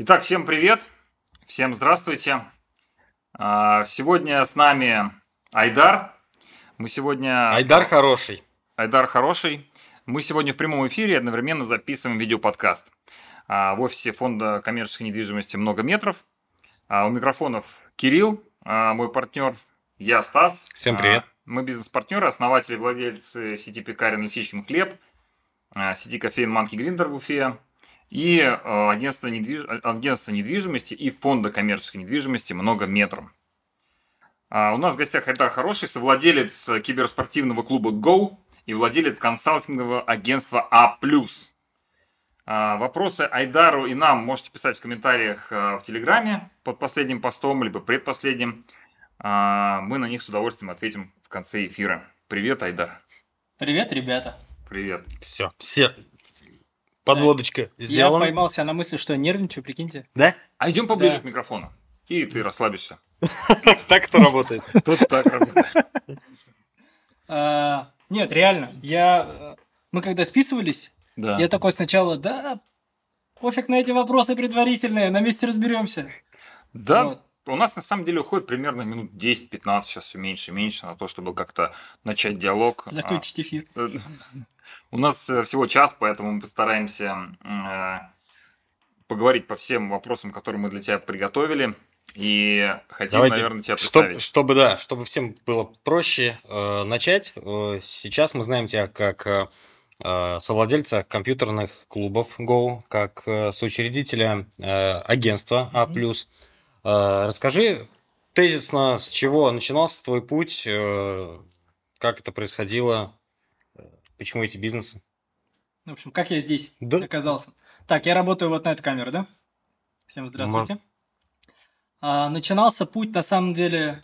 Итак, всем привет, всем здравствуйте. А, Сегодня с нами Айдар. Мы сегодня... Айдар хороший. Айдар хороший. Мы сегодня в прямом эфире одновременно записываем видеоподкаст. А, В офисе фонда коммерческой недвижимости много метров. А, У микрофонов Кирилл, мой партнер, я Стас. Всем привет. Мы бизнес-партнеры, основатели и владельцы сети пекарен «Лисичкин хлеб», сети кофеин «Манки Гриндер» в Уфе и а, агентство, недвиж... агентство недвижимости и фонда коммерческой недвижимости «Много метров». А, У нас в гостях Айдар Хороший, совладелец киберспортивного клуба Go и владелец консалтингового агентства А+. А, Вопросы Айдару и нам можете писать в комментариях а, в Телеграме под последним постом, либо предпоследним. А, Мы на них с удовольствием ответим в конце эфира. Привет, Айдар. Привет, ребята. Привет. Все, все. Подводочка Я сделана. поймался на мысли, что я нервничаю, прикиньте. Да? А идем поближе Да. к микрофону. И ты расслабишься. Так это работает. Тут так работает. А, нет, реально, я... э, Мы когда списывались, Да. я такой сначала, да, пофиг на эти вопросы предварительные, на месте разберемся. Да, у нас на самом деле уходит примерно минут 10-15, сейчас все меньше и меньше, на то, чтобы как-то начать диалог. А, Закончить эфир. У нас э, всего час, поэтому мы постараемся э, поговорить по всем вопросам, которые мы для тебя приготовили. И хотим, Давайте, наверное, тебя чтоб- представить. чтобы, да, чтобы всем было проще э, начать. э, сейчас мы знаем тебя как э, э, совладельца компьютерных клубов Go, как э, соучредителя э, агентства А+. Э, расскажи тезисно, с чего начинался твой путь, э, как это происходило, почему эти бизнесы? В общем, как я здесь Да. оказался. Так, я работаю вот на эту камеру, да? Всем здравствуйте. А, начинался путь, на самом деле,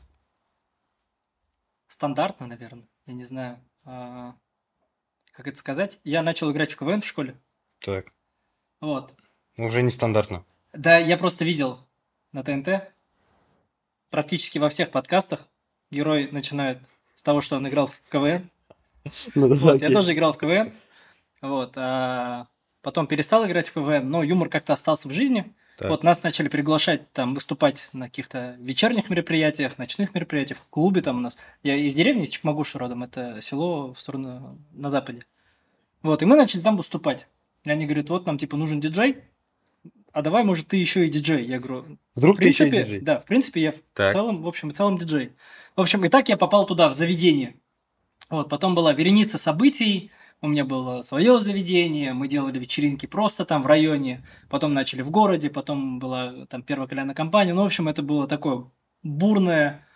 стандартно, наверное. Я не знаю, а, как это сказать. Я начал играть в КВН в школе. Так, Вот. уже нестандартно. Да, я просто видел на ТНТ практически во всех подкастах герой начинает с того, что он играл в КВН. Вот, я тоже играл в КВН. Вот, а потом перестал играть в КВН, но юмор как-то остался в жизни. Так. Вот нас начали приглашать там выступать на каких-то вечерних мероприятиях, ночных мероприятиях, в клубе там у нас. Я из деревни, из Чекмагуша родом, это село в сторону на западе. Вот, и мы начали там выступать. И они говорят, вот нам типа нужен диджей, а давай, может, ты еще и диджей. Я говорю, Вдруг в ты еще и принципе, диджей? Да, в принципе, я в Так. целом, в общем и целом диджей. В общем, и так я попал туда, в заведение. Вот, потом была вереница событий, у меня было свое заведение, мы делали вечеринки просто там в районе, потом начали в городе, потом была там первая кальянная компания. Ну, в общем, это было такое бурное,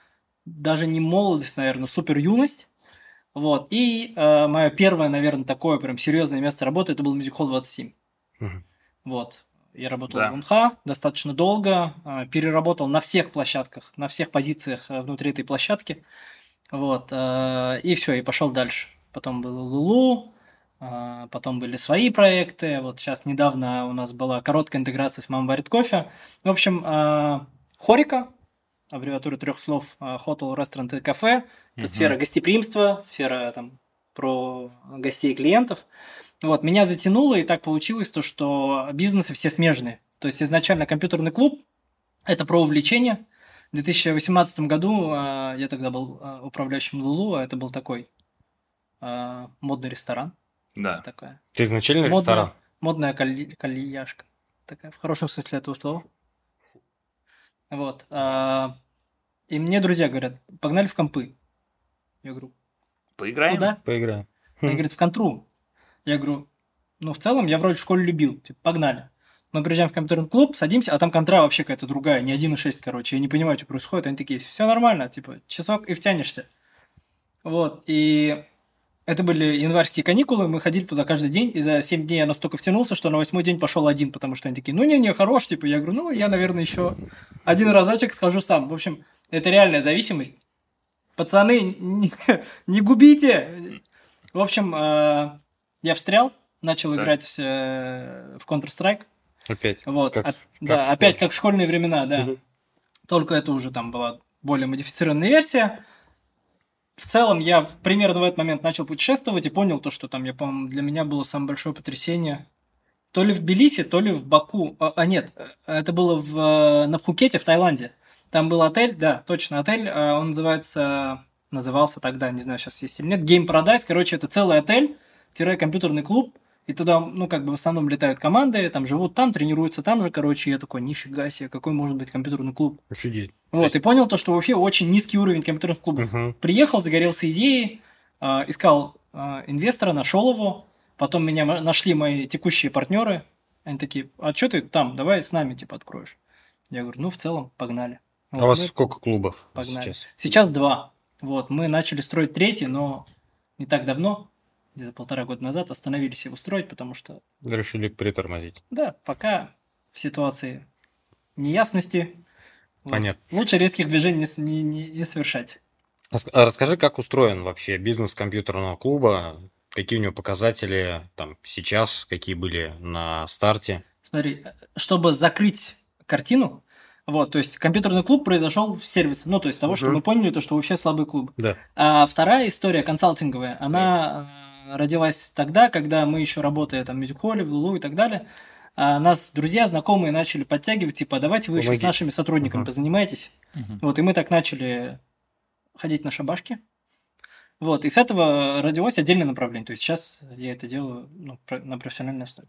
даже не молодость, наверное, супер юность. Вот. И мое первое, наверное, такое прям серьезное место работы это был Music Hall 27. Мгм. Вот. Я работал Да. в МХ достаточно долго, э, переработал на всех площадках, на всех позициях э, внутри этой площадки. Вот. э, И все, и пошел дальше. Потом был Лулу, э, потом были свои проекты. Вот сейчас недавно у нас была короткая интеграция с «Мама варит кофе». В общем, э, Хорика, аббревиатура трех слов, Hotel, Restaurant и кафе. Это Мгм. сфера гостеприимства, сфера там про гостей и клиентов. Вот, меня затянуло, и так получилось то, что бизнесы все смежные. То есть изначально компьютерный клуб – это про увлечение. В 2018 году э, я тогда был э, управляющим Лулу, а это был такой э, модный ресторан. Да. Такая. Ты изначально Модная, ресторан? модная каль- кальяшка. Такая, в хорошем смысле этого слова. Вот. а, и мне друзья говорят, погнали в компы. Я говорю, Поиграем? куда? Поиграем. Они говорят, в контру. Я говорю, ну, в целом, я вроде в школе любил. Типа, погнали. Мы приезжаем в компьютерный клуб, садимся, а там контра вообще какая-то другая, не 1.6, короче. Я не понимаю, что происходит. Они такие, все нормально, типа, часок и втянешься. Вот, и это были январские каникулы, мы ходили туда каждый день, и за 7 дней я настолько втянулся, что на восьмой день пошел один, потому что они такие, ну не-не, хорош, типа, я говорю, ну я, наверное, еще один разочек схожу сам. В общем, это реальная зависимость. Пацаны, не, не губите! В общем, э, я встрял, начал Так. играть э, в Counter-Strike. Опять. Вот, Как оп- в- да, как в опять как в школьные времена, да. Мгм. Только это уже там была более модифицированная версия. В целом я примерно в этот момент начал путешествовать и понял то, что там, я, по-моему, для меня было самое большое потрясение. то ли в Тбилиси, то ли в Баку. А, а нет, это было в, э, на Пхукете в Таиланде. Там был отель, да, точно отель, э, он называется, назывался тогда, не знаю, сейчас есть или нет, Game Paradise, короче, это целый отель, компьютерный клуб, и туда, ну, как бы в основном летают команды, там живут там, тренируются там же, короче, я такой, нифига себе, какой может быть компьютерный клуб. Офигеть. Вот, и понял то, что вообще очень низкий уровень компьютерных клубов. Мгм. Приехал, загорелся идеей, э, искал э, инвестора, нашел его, потом меня нашли мои текущие партнеры, они такие, а что ты там, давай с нами, типа, откроешь. Я говорю, ну, в целом, погнали. А Вот, у вас мы- сколько клубов погнали. сейчас? Сейчас два. Вот, мы начали строить третий, но не так давно, где-то полтора года назад, остановились его строить, потому что, Решили притормозить. да, пока в ситуации неясности вот, Понятно. лучше резких движений не, не- не- совершать. А Расскажи, как устроен вообще бизнес компьютерного клуба? Какие у него показатели там сейчас, какие были на старте? Смотри, чтобы закрыть картину, вот, то есть компьютерный клуб произошел с сервиса, ну, то есть того, что Мгм. мы поняли, то, что вообще слабый клуб. Да. А вторая история консалтинговая, она э, родилась тогда, когда мы еще работая там в мюзик-холле, в Лулу и так далее, а нас друзья, знакомые начали подтягивать, типа, «А давайте вы еще с Помогите. нашими сотрудниками Ага. позанимаетесь. Вот, и мы так начали ходить на шабашки. Вот, и с этого родилось отдельное направление. То есть сейчас я это делаю ну, на профессиональной основе.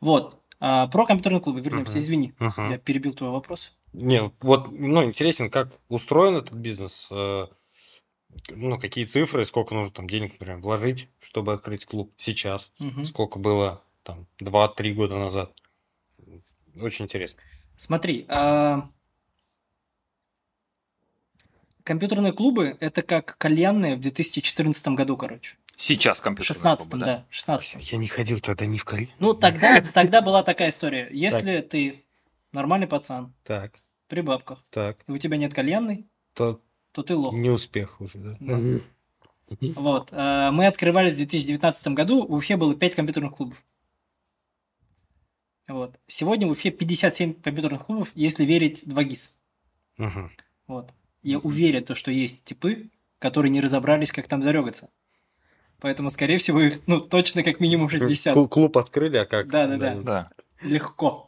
Вот. А, про компьютерные клубы вернемся. Мгм. Извини, Мгм. я перебил твой вопрос. Не, вот, ну, интересен, как устроен этот бизнес, э, ну, какие цифры, сколько нужно там денег, например, вложить, чтобы открыть клуб сейчас, Мгм. сколько было там 2-3 года назад. Очень интересно. Смотри, а, компьютерные клубы это как кальянные в 2014 году, короче. Сейчас В компьютер. 16 да, 16 Я не ходил тогда ни в Калин. Ну, тогда, тогда была такая история. Если ты нормальный пацан, Так, при бабках, так, и у тебя нет кальянной, то то ты лох. не успех уже, да? Да. Вот. э, Мы открывались в 2019 году, в Уфе было 5 компьютерных клубов. Вот. Сегодня в Уфе 57 компьютерных клубов, если верить 2GIS. Мгм. Вот. Я уверен, то, что есть типы, которые не разобрались, как там зарегаться. Поэтому, скорее всего, их, ну, точно как минимум 60. Клу- Клуб открыли, а как? Да-да-да. Да. Легко.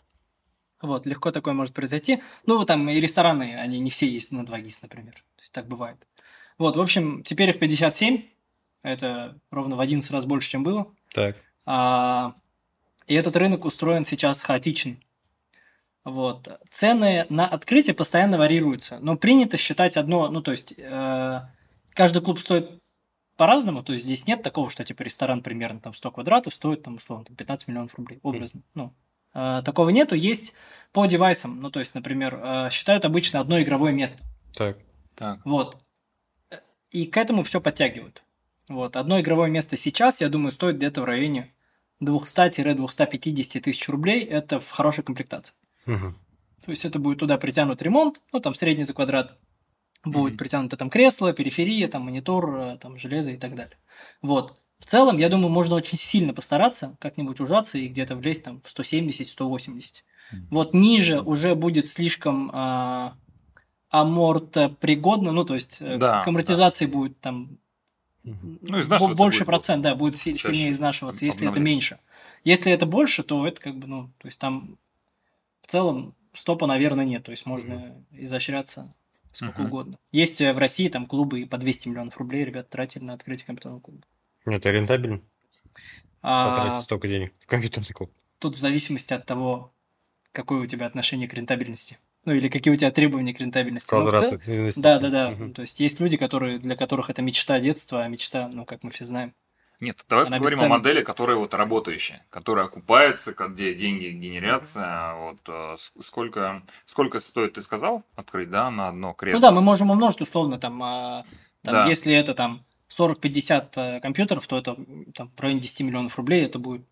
Вот, легко такое может произойти. Ну, вот там и рестораны, они не все есть на 2GIS, например. То есть так бывает. Вот, в общем, теперь их 57. Это ровно в 11 раз больше, чем было. Так. А, и этот рынок устроен сейчас хаотично. Вот. Цены на открытие постоянно варьируются, но принято считать одно, ну то есть э, каждый клуб стоит по-разному, то есть здесь нет такого, что типа ресторан примерно там 100 квадратов стоит там условно там, 15 миллионов рублей, образно. Ну, э, такого нету, есть по девайсам, ну то есть, например, э, считают обычно одно игровое место. Так. Так. Вот. И к этому все подтягивают. Вот. Одно игровое место сейчас, я думаю, стоит где-то в районе 200-250 тысяч рублей. Это в хорошей комплектации. Мгм. То есть это будет туда притянут ремонт, ну там средний за квадрат. Будет Мгм. притянуто там кресло, периферия, там монитор, э, там железо и так далее. Вот. В целом, я думаю, можно очень сильно постараться, как-нибудь ужаться и где-то влезть там в 170-180. Мгм. Вот ниже уже будет слишком а, амортопригодно, ну то есть э, Да, к амортизации будет там. Ну, больше будет процент, да, будет чаще сильнее изнашиваться, если это меньше. Если это больше, то это как бы, ну, то есть там в целом стопа, наверное, нет, то есть можно изощряться сколько Мгм. угодно. Есть э, в России там клубы и по 200 миллионов рублей ребят тратили на открытие компьютерного клуба. Это рентабельно? А, Потратить столько денег в компьютерный клуб. тут в зависимости от того, какое у тебя отношение к рентабельности. Ну, или какие у тебя требования к рентабельности. Но в Квадраты цел-. Да, да, да. Мгм. То есть есть люди, которые, для которых это мечта детства, а мечта, ну, как мы все знаем. Нет, давай Она поговорим о бесценна. модели, которая вот работающая, которая окупается, где деньги генерятся. Вот э, сколько, сколько стоит, ты сказал, открыть, да, на одно кресло? Ну да, мы можем умножить условно там, а, там, Да. если это там 40-50 э, компьютеров, то это там в районе 10 миллионов рублей, это будет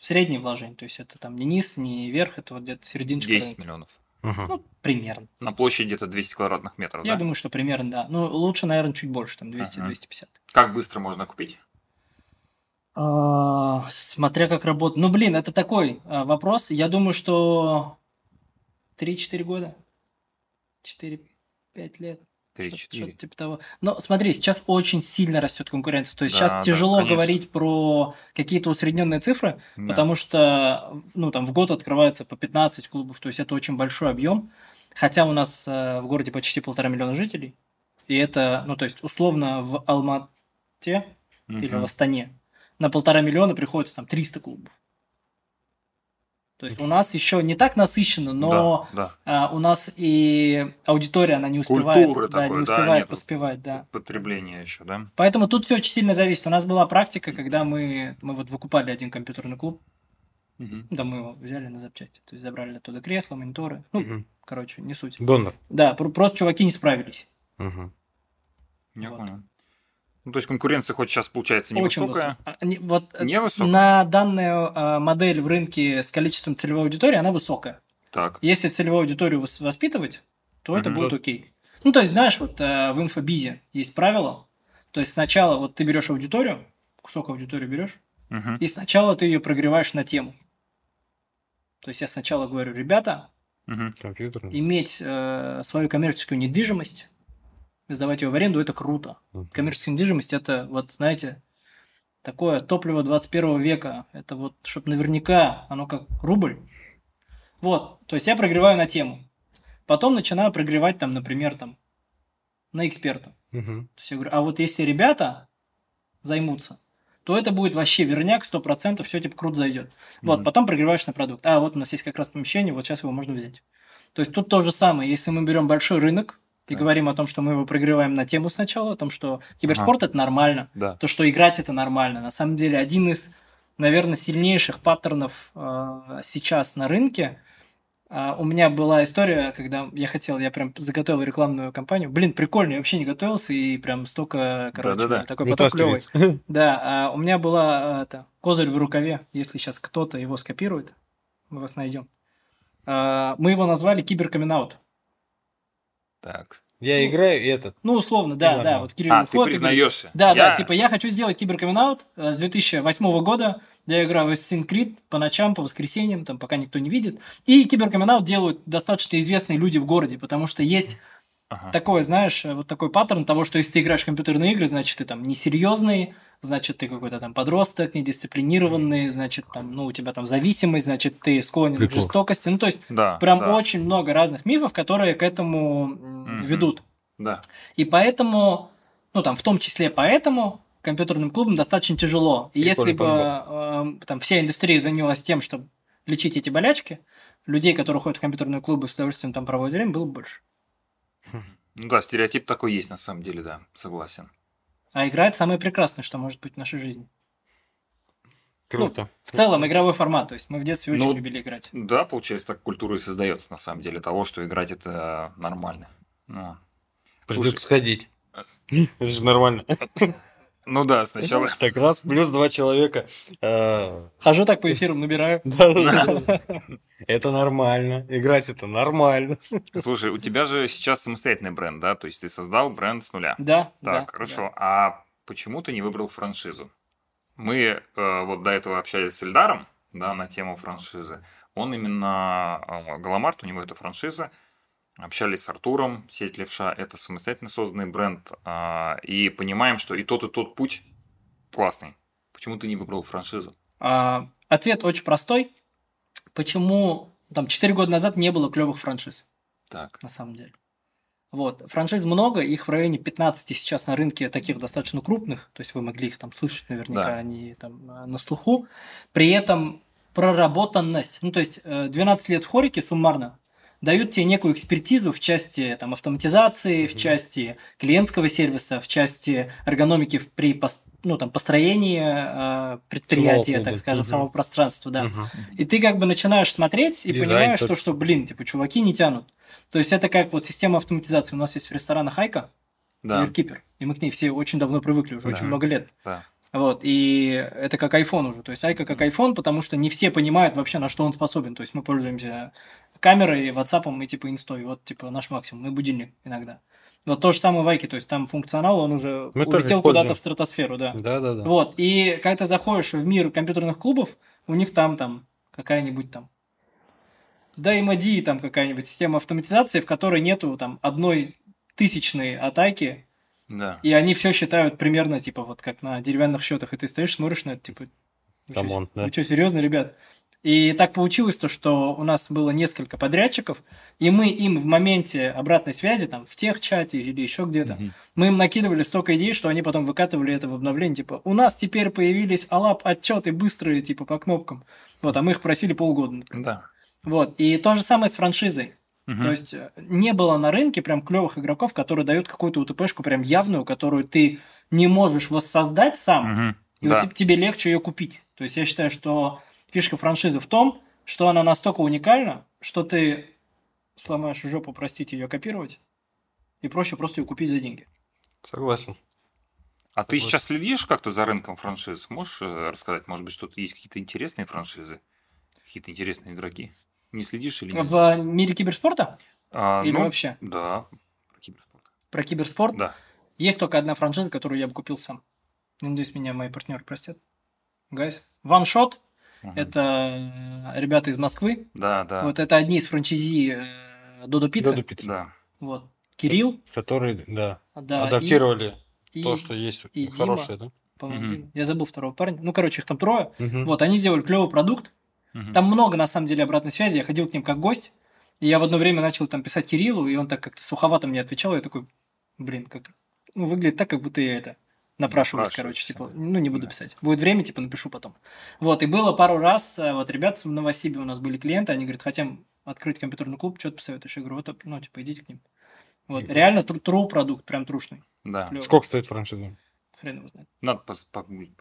среднее вложение, то есть это там не низ, не верх, это вот где-то серединочка 10 рынка. миллионов. Мгм. Ну, примерно. На площади где-то 200 квадратных метров, Я да? думаю, что примерно, да. Ну, лучше, наверное, чуть больше, там Ага. 200-250. Как быстро можно купить? А, Смотря как работать. Ну, блин, это такой а, вопрос. Я думаю, что 3-4 года. 4-5 лет. Три, Что-то- четыре. что-то типа того. Но смотри, сейчас очень сильно растет конкуренция. То есть Да, сейчас да, тяжело конечно. говорить про какие-то усредненные цифры, Да. потому что ну, там в год открывается по 15 клубов, то есть это очень большой объем. Хотя у нас э, в городе почти полтора миллиона жителей. И это, ну, то есть, условно, в Алмате или в. Астане на полтора миллиона приходится там 300 клубов. То есть у нас еще не так насыщенно, но Да, а, у нас и аудитория, она не успевает, Культуры да, такой, не да, успевает нету. поспевать, да. да. Потребление еще, да? Поэтому тут все очень сильно зависит. У нас была практика, когда мы, мы вот выкупали один компьютерный клуб, Мгм. да, мы его взяли на запчасти, то есть забрали оттуда кресла, мониторы, ну, Мгм. короче, не суть. Донор. Да, про- просто чуваки не справились. Мгм. Я Вот. понял. Ну, то есть конкуренция хоть сейчас получается Очень невысокая. А, не- вот э, Невысокая? на данную а, модель в рынке с количеством целевой аудитории, она высокая. Так. Если целевую аудиторию вос- воспитывать, то это будет окей. Ну, то есть, знаешь, вот э, в инфобизе есть правило. То есть сначала вот ты берешь аудиторию, кусок аудитории берешь, и сначала ты ее прогреваешь на тему. То есть я сначала говорю, ребята, иметь э, свою коммерческую недвижимость, сдавать ее в аренду, это круто. Коммерческая недвижимость это, вот знаете, такое топливо 21 века. Это вот, чтобы наверняка оно как рубль. Вот, то есть я прогреваю на тему. Потом начинаю прогревать там, например, там, на эксперта. Мгм. То есть я говорю, а вот если ребята займутся, то это будет вообще верняк, 100%, все типа круто зайдет. Вот, Мгм. потом прогреваешь на продукт. А, вот у нас есть как раз помещение, вот сейчас его можно взять. То есть тут то же самое. Если мы берем большой рынок и Так. говорим о том, что мы его прогреваем на тему сначала, о том, что киберспорт это нормально, Да. то, что играть это нормально. На самом деле, один из, наверное, сильнейших паттернов э, сейчас на рынке. А, у меня была история, когда я хотел, я прям заготовил рекламную кампанию. Блин, прикольно, я вообще не готовился, и прям столько, короче, Да-да-да. такой поток клевый. Да, а у меня была а, это, козырь в рукаве. Если сейчас кто-то его скопирует, мы вас найдем. А, мы его назвали киберкамин-аут. Так. Я играю, и этот. Ну, условно, да, Ладно. да. Вот Кирилл А, ты и говорит, признаешься? Да, да, Я- типа я хочу сделать киберкамин-аут э, с 2008 года. Я играю в Assassin's Creed по ночам, по воскресеньям, там пока никто не видит. И киберкамин-аут делают достаточно известные люди в городе, потому что есть Ага. такое, знаешь, э, вот такой паттерн того, что если ты играешь в компьютерные игры, значит, ты там несерьезный, значит, ты какой-то там подросток, недисциплинированный, значит, там, ну, у тебя там зависимость, значит, ты склонен к Прикол. жестокости. Ну, то есть, Да. прям да, очень много разных мифов, которые к этому Мгм. ведут. Да. И поэтому, ну там в том числе поэтому компьютерным клубам достаточно тяжело. И Прикольный если бы э, там вся индустрия занялась тем, чтобы лечить эти болячки, людей, которые ходят в компьютерные клубы с удовольствием там проводят время, было бы больше. Ну да, стереотип такой есть на самом деле, да, согласен. А игра это самое прекрасное, что может быть в нашей жизни. Круто. В целом игровой формат, то есть мы в детстве очень Ну, любили играть. Да, получается, так культура и создается на самом деле того, что играть это нормально. Ну, Придется сходить. Это же нормально. ну да, сначала. Так раз, плюс два человека. Э, Хожу так по эфирам, набираю. Это нормально. Играть это нормально. Слушай, у тебя же сейчас самостоятельный бренд, да? То есть ты создал бренд с нуля. Да, да, Так, хорошо. А почему ты не выбрал франшизу? Мы э, вот до этого общались с Эльдаром, да, на тему франшизы. Он именно э, Галамарт, у него это франшиза. Общались с Артуром, сеть Левша, это самостоятельно созданный бренд. а, и понимаем, что и тот, и тот путь классный. Почему ты не выбрал франшизу? А, ответ очень простой. Почему там 4 года назад не было клевых франшиз? Так. на самом деле. Вот. Франшиз много, их в районе 15 сейчас на рынке таких достаточно крупных, то есть вы могли их там слышать наверняка, Да. они там э, на слуху. При этом проработанность, ну то есть э, 12 лет в хорике суммарно дают тебе некую экспертизу в части там, автоматизации, в части клиентского сервиса, в части эргономики при ну, там, построении э, предприятия, клуба. так скажем, Мгм. самого пространства, да. Мгм. И ты как бы начинаешь смотреть и Дизайн понимаешь, точно. что, что, блин, типа, чуваки не тянут. То есть это как вот система автоматизации. У нас есть в ресторанах Айка, Да, AirKeeper, и мы к ней все очень давно привыкли, уже Да. очень много лет. да. Вот, и это как iPhone уже. То есть Айка как iPhone, потому что не все понимают вообще, на что он способен. То есть мы пользуемся камерой, WhatsApp и типа инстой. Вот типа наш максимум. И будильник иногда. Вот то же самое в Айке. То есть там функционал, он уже Мы тоже улетел куда-то в стратосферу, да. Да-да-да. Вот, и когда ты заходишь в мир компьютерных клубов, у них там там какая-нибудь там да и MADI, там какая-нибудь система автоматизации, в которой нету там одной тысячные атаки, Да. и они все считают примерно, типа, вот как на деревянных счетах, и ты стоишь, смотришь на это, типа, come on, да. вы что, серьезно, ребят? И так получилось то, что у нас было несколько подрядчиков, и мы им в моменте обратной связи, там, в тех чате или еще где-то, Мгм. мы им накидывали столько идей, что они потом выкатывали это в обновление, типа, у нас теперь появились OLAP отчеты быстрые, типа, по кнопкам. Вот, а мы их просили полгода, например. Да. Вот, и то же самое с франшизой. Мгм. То есть э, не было на рынке прям клевых игроков, которые дают какую-то УТПшку прям явную, которую ты не можешь воссоздать сам, Мгм. и вот Да. те- тебе легче ее купить. То есть я считаю, что фишка франшизы в том, что она настолько уникальна, что ты сломаешь жопу, простите, ее копировать, и проще просто ее купить за деньги. Согласен. А ты Вот. сейчас следишь как-то за рынком франшиз? Можешь э, рассказать, может быть, что-то есть какие-то интересные франшизы? Какие-то интересные игроки? Не следишь или нет? В мире киберспорта А, или ну, вообще Да, про киберспорт. про киберспорт Да. есть только одна франшиза, которую я бы купил сам. Надеюсь, меня мои партнеры простят. Гайс. OneShot Это э, ребята из Москвы. Да, да. Вот это одни из франчизи э, Додо Пицца. Додо Пицца. Да. Вот. Кирилл. Которые, да, Да, адаптировали и, то, что есть и хорошее, да? по-моему, Мгм. Дима. Я забыл второго парня. Ну, короче, их там трое. Мгм. Вот, они сделали клевый продукт. Мгм. Там много, на самом деле, обратной связи. Я ходил к ним как гость. И я в одно время начал там писать Кириллу, и он так как-то суховато мне отвечал. Я такой, блин, как... Ну, выглядит так, как будто я это напрашиваюсь, короче. Типа, ну, не буду Да. писать. Будет время, типа, напишу потом. Вот, и было пару раз, э, вот ребят в Новосибе у нас были клиенты, они говорят, хотим открыть компьютерный клуб, что ты посоветуешь? Я говорю, вот, ну, типа, идите к ним. Вот, реально тру, тру продукт, прям трушный. Да. Клёвый. Сколько стоит франшиза? Хрен его знает. Надо пос- погуглить,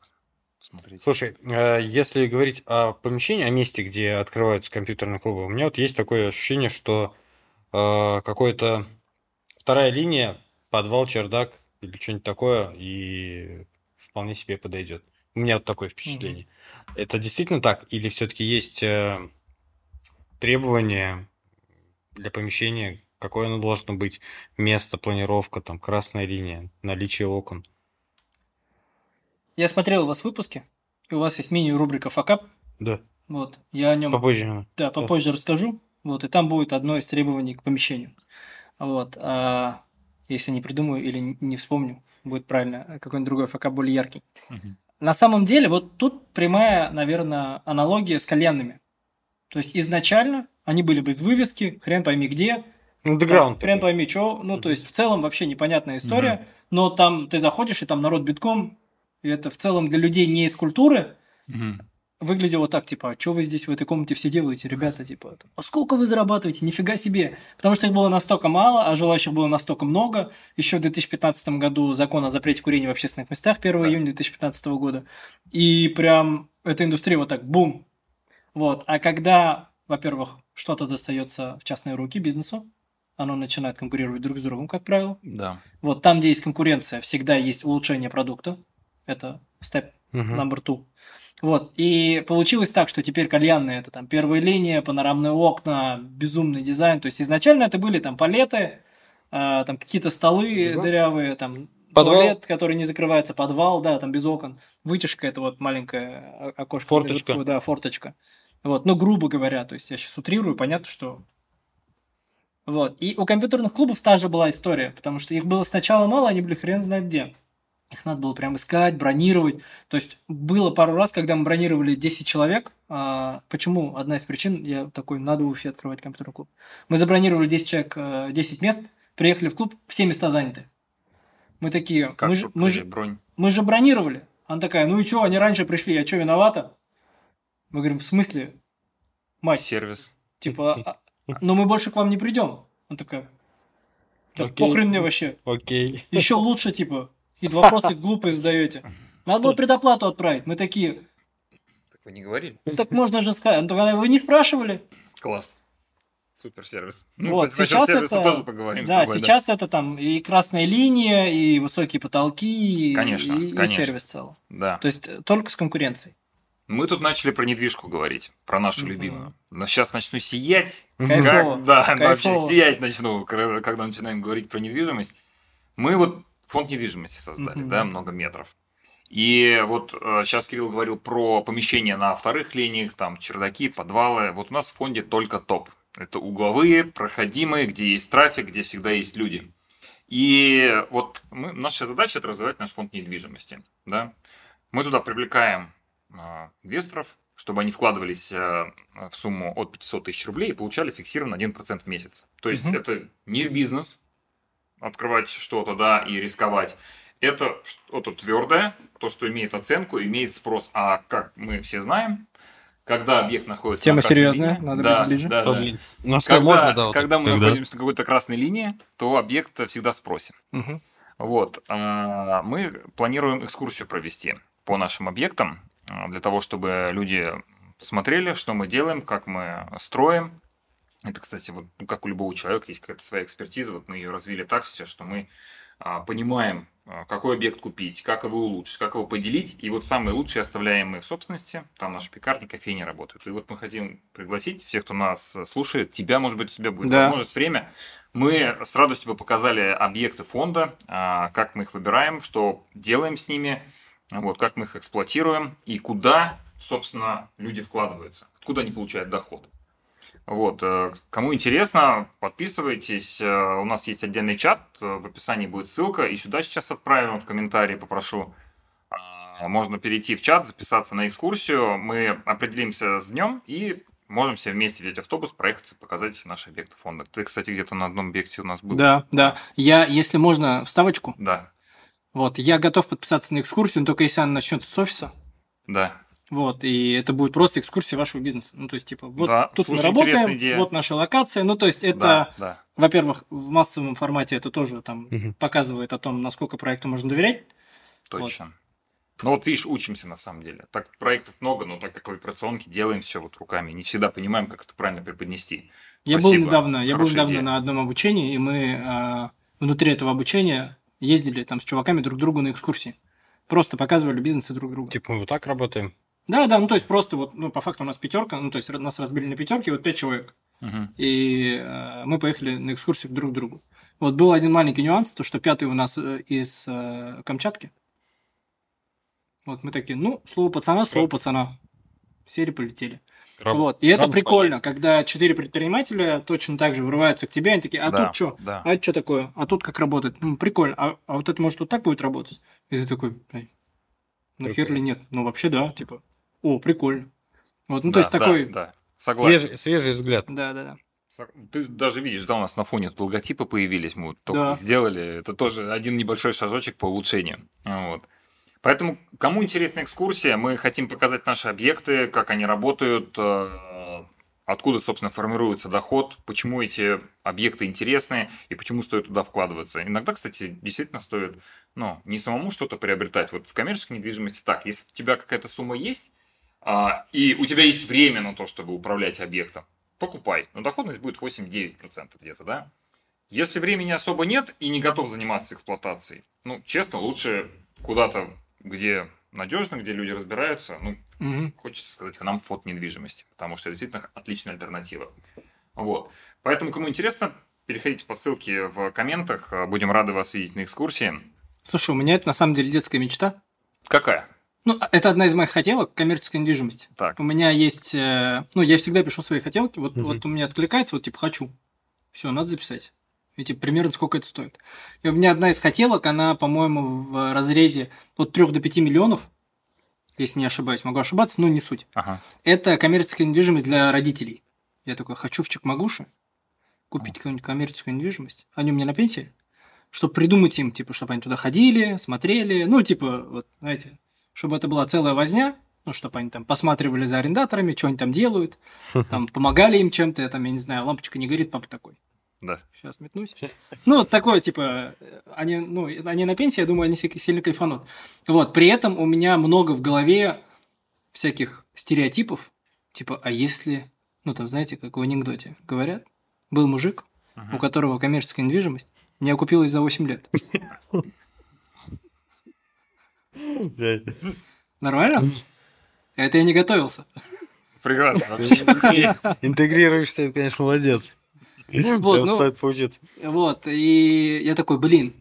посмотреть. Слушай, э, если говорить о помещении, о месте, где открываются компьютерные клубы, у меня вот есть такое ощущение, что э, какое-то вторая линия, подвал, чердак или что-нибудь такое, и вполне себе подойдет. У меня вот такое впечатление. Это действительно так? Или все-таки есть э, требования для помещения, какое оно должно быть, место, планировка, там, красная линия, наличие окон? Я смотрел у вас выпуски, и у вас есть мини-рубрика «Факап». Да, Вот, я о нем попозже. да, попозже расскажу. Вот, и там будет одно из требований к помещению. Вот, а если не придумаю или не вспомню, будет правильно, какой-нибудь другой факап более яркий. Мгм. На самом деле, вот тут прямая, наверное, аналогия с кальянными. То есть изначально они были без вывески, хрен пойми где, Андеграунд. там, хрен пойми что. Ну, то есть в целом вообще непонятная история, но там ты заходишь, и там народ битком, и это в целом для людей не из культуры, Мгм. Выглядело так, типа, а что вы здесь в этой комнате все делаете, ребята, типа, а сколько вы зарабатываете, нифига себе, потому что их было настолько мало, а желающих было настолько много, еще в 2015 году закон о запрете курения в общественных местах 1 Да. июня 2015 года, и прям эта индустрия вот так, бум, вот, а когда, во-первых, что-то достается в частные руки бизнесу, оно начинает конкурировать друг с другом, как правило, Да. вот там, где есть конкуренция, всегда есть улучшение продукта, это степ number two. Вот, и получилось так, что теперь кальянные это там первая линия, панорамные окна, безумный дизайн. То есть изначально это были там палеты, а, там какие-то столы Да. дырявые, там Подвал. туалет, который не закрывается, подвал, да, там без окон. Вытяжка это вот маленькое о- окошко. Форточка. Да, форточка. Вот, ну, грубо говоря, то есть я сейчас утрирую, понятно, что... Вот, и у компьютерных клубов та же была история, потому что их было сначала мало, они были хрен знает где. Их надо было прям искать, бронировать. То есть было пару раз, когда мы бронировали 10 человек. А, почему? Одна из причин, я такой, надо в Уфе открывать компьютерный клуб. Мы забронировали 10 человек, э, 10 мест, приехали в клуб, все места заняты. Мы такие, Как мы, же, мы, же, бронь? мы же бронировали. Она такая, ну и что, они раньше пришли, я что, виновата? Мы говорим, в смысле? Мать, Сервис. типа, а- но мы больше к вам не придем. Он такая, да Окей. похрен мне вообще. Окей. Еще лучше, типа, и вопросы глупые задаете. Надо было предоплату отправить. Мы такие, Так вы не говорили? «Ну, так можно же сказать. Он такой, вы не спрашивали? Класс. Супер сервис. Вот, кстати, сейчас это- тоже поговорим Да, тобой. сейчас это там и красная линия, и высокие потолки, и- Конечно, и, и конечно. сервис целый. Да. То есть э, только с конкуренцией. Мы тут начали про недвижку говорить, про нашу Мгм. любимую. Но сейчас начну сиять. Кайфово. Как, да, кайфово. вообще сиять начну, когда начинаем говорить про недвижимость. Мы вот фонд недвижимости создали, Мгм. да, много метров. И вот сейчас Кирилл говорил про помещения на вторых линиях, там чердаки, подвалы. Вот у нас в фонде только топ. Это угловые, проходимые, где есть трафик, где всегда есть люди. И вот мы, наша задача – это развивать наш фонд недвижимости. Да? Мы туда привлекаем э, инвесторов, чтобы они вкладывались э, в сумму от 500 тысяч рублей и получали фиксированно 1% в месяц. То есть, Мгм. это не в бизнес открывать что-то, да, и рисковать. Это что-то твердое, то, что имеет оценку, имеет спрос. А как мы все знаем, когда объект находится Тема на красной серьезная, линии- надо да, быть ближе. Да, да. Насколько Когда, можно, да, вот когда мы Когда? находимся на какой-то красной линии, то объект всегда спросен. Мгм. Вот. а, Мы планируем экскурсию провести по нашим объектам, а, для того, чтобы люди посмотрели, что мы делаем, как мы строим. Это, кстати, вот, ну, как у любого человека есть какая-то своя экспертиза. Вот мы ее развили так сейчас, что мы а, понимаем, а, какой объект купить, как его улучшить, как его поделить. И вот самые лучшие оставляем мы в собственности. Там наши пекарни, кофейни работают. И вот мы хотим пригласить всех, кто нас слушает, тебя, может быть, у тебя будет Да. возможность, время. Мы с радостью бы показали объекты фонда, а, как мы их выбираем, что делаем с ними, вот, как мы их эксплуатируем и куда, собственно, люди вкладываются, откуда они получают доход. Вот, э, кому интересно, подписывайтесь. Э, У нас есть отдельный чат, э, в описании будет ссылка, и сюда сейчас отправим в комментарии, попрошу. А, Можно перейти в чат, записаться на экскурсию. Мы определимся с днем и можем все вместе взять автобус, проехаться, показать наши объекты фонда. Ты, кстати, где-то на одном объекте у нас был. Да, да. Я, если можно, вставочку. Да, Вот, я готов подписаться на экскурсию, но только если она начнется с офиса. да. Вот, и это будет просто экскурсия вашего бизнеса. Ну, то есть, типа, вот Да, тут слушай, мы работаем, идея. вот наша локация. Ну, то есть, это, да, да. во-первых, в массовом формате это тоже там Мгм. показывает о том, насколько проекту можно доверять. Точно. Ну вот видишь, учимся на самом деле. Так проектов много, но так как в операционке делаем все вот руками, не всегда понимаем, как это правильно преподнести. Я был Спасибо. недавно, я был Хорошая недавно идея. на одном обучении, и мы а, внутри этого обучения ездили там с чуваками друг к другу на экскурсии. Просто показывали бизнесы друг другу. Типа мы вот так работаем. Да, да, ну то есть просто вот, ну по факту у нас пятерка, ну то есть нас разбили на пятерки, вот пять человек. Мгм. И э, мы поехали на экскурсию друг к другу. Вот был один маленький нюанс, то что пятый у нас э, из э, Камчатки. Вот мы такие, ну, слово пацана, слово пацана. Сели, полетели. Раб- вот. И это раб прикольно, когда четыре предпринимателя точно так же врываются к тебе, они такие, а Да, тут что? Да. А это что такое? А тут как работает? Ну, прикольно. А, а вот это может вот так будет работать? И ты такой, «Ай, нахер Прикольно. ли нет? Ну, вообще да, типа, о, прикольно. Вот, ну, Да, то есть да, такой... Да, согласен. Свежий, свежий взгляд. Да, да, да. Ты даже видишь, да, у нас на фоне тут логотипы появились, мы вот только Да. сделали. Это тоже один небольшой шажочек по улучшению. Вот. Поэтому, кому интересна экскурсия, мы хотим показать наши объекты, как они работают, э, откуда, собственно, формируется доход, почему эти объекты интересны и почему стоит туда вкладываться. Иногда, кстати, действительно стоит ну, не самому что-то приобретать. Вот в коммерческой недвижимости так, если у тебя какая-то сумма есть, а, и у тебя есть время на то, чтобы управлять объектом, покупай. Но доходность будет 8-9% где-то, да? Если времени особо нет и не готов заниматься эксплуатацией, ну, честно, лучше куда-то, где надежно, где люди разбираются, ну, Мгм. хочется сказать, к нам фонд недвижимости, потому что это действительно отличная альтернатива. Вот. Поэтому, кому интересно, переходите по ссылке в комментах, будем рады вас видеть на экскурсии. Слушай, у меня это на самом деле детская мечта. Какая? Ну, это одна из моих хотелок коммерческая недвижимость. Так, У меня есть, э, ну, я всегда пишу свои хотелки, вот, Мгм. вот у меня откликается, вот, типа, хочу. Все, надо записать. И, типа, примерно сколько это стоит. И у меня одна из хотелок, она, по-моему, в разрезе от 3 до 5 миллионов, если не ошибаюсь, могу ошибаться, но не суть. ага. Это коммерческая недвижимость для родителей. Я такой, хочу в Чекмагуше купить какую-нибудь коммерческую недвижимость. Они у меня на пенсии. Чтобы придумать им, типа, чтобы они туда ходили, смотрели. Ну, типа, вот, знаете, чтобы это была целая возня. Ну, чтобы они там посматривали за арендаторами, что они там делают. Там помогали им чем-то. Я там, я не знаю, лампочка не горит, папа такой. Да. Сейчас метнусь. Ну, вот такое, типа, они, ну, они на пенсии, я думаю, они си- сильно кайфанут. Вот, при этом у меня много в голове всяких стереотипов, типа, а если, ну, там, знаете, как в анекдоте говорят, был мужик, у которого коммерческая недвижимость не окупилась за 8 лет. Нормально? Это я не готовился. Прекрасно. Интегрируешься, конечно, молодец. Вот, Прям ну, стоит поучиться. вот, и я такой, блин,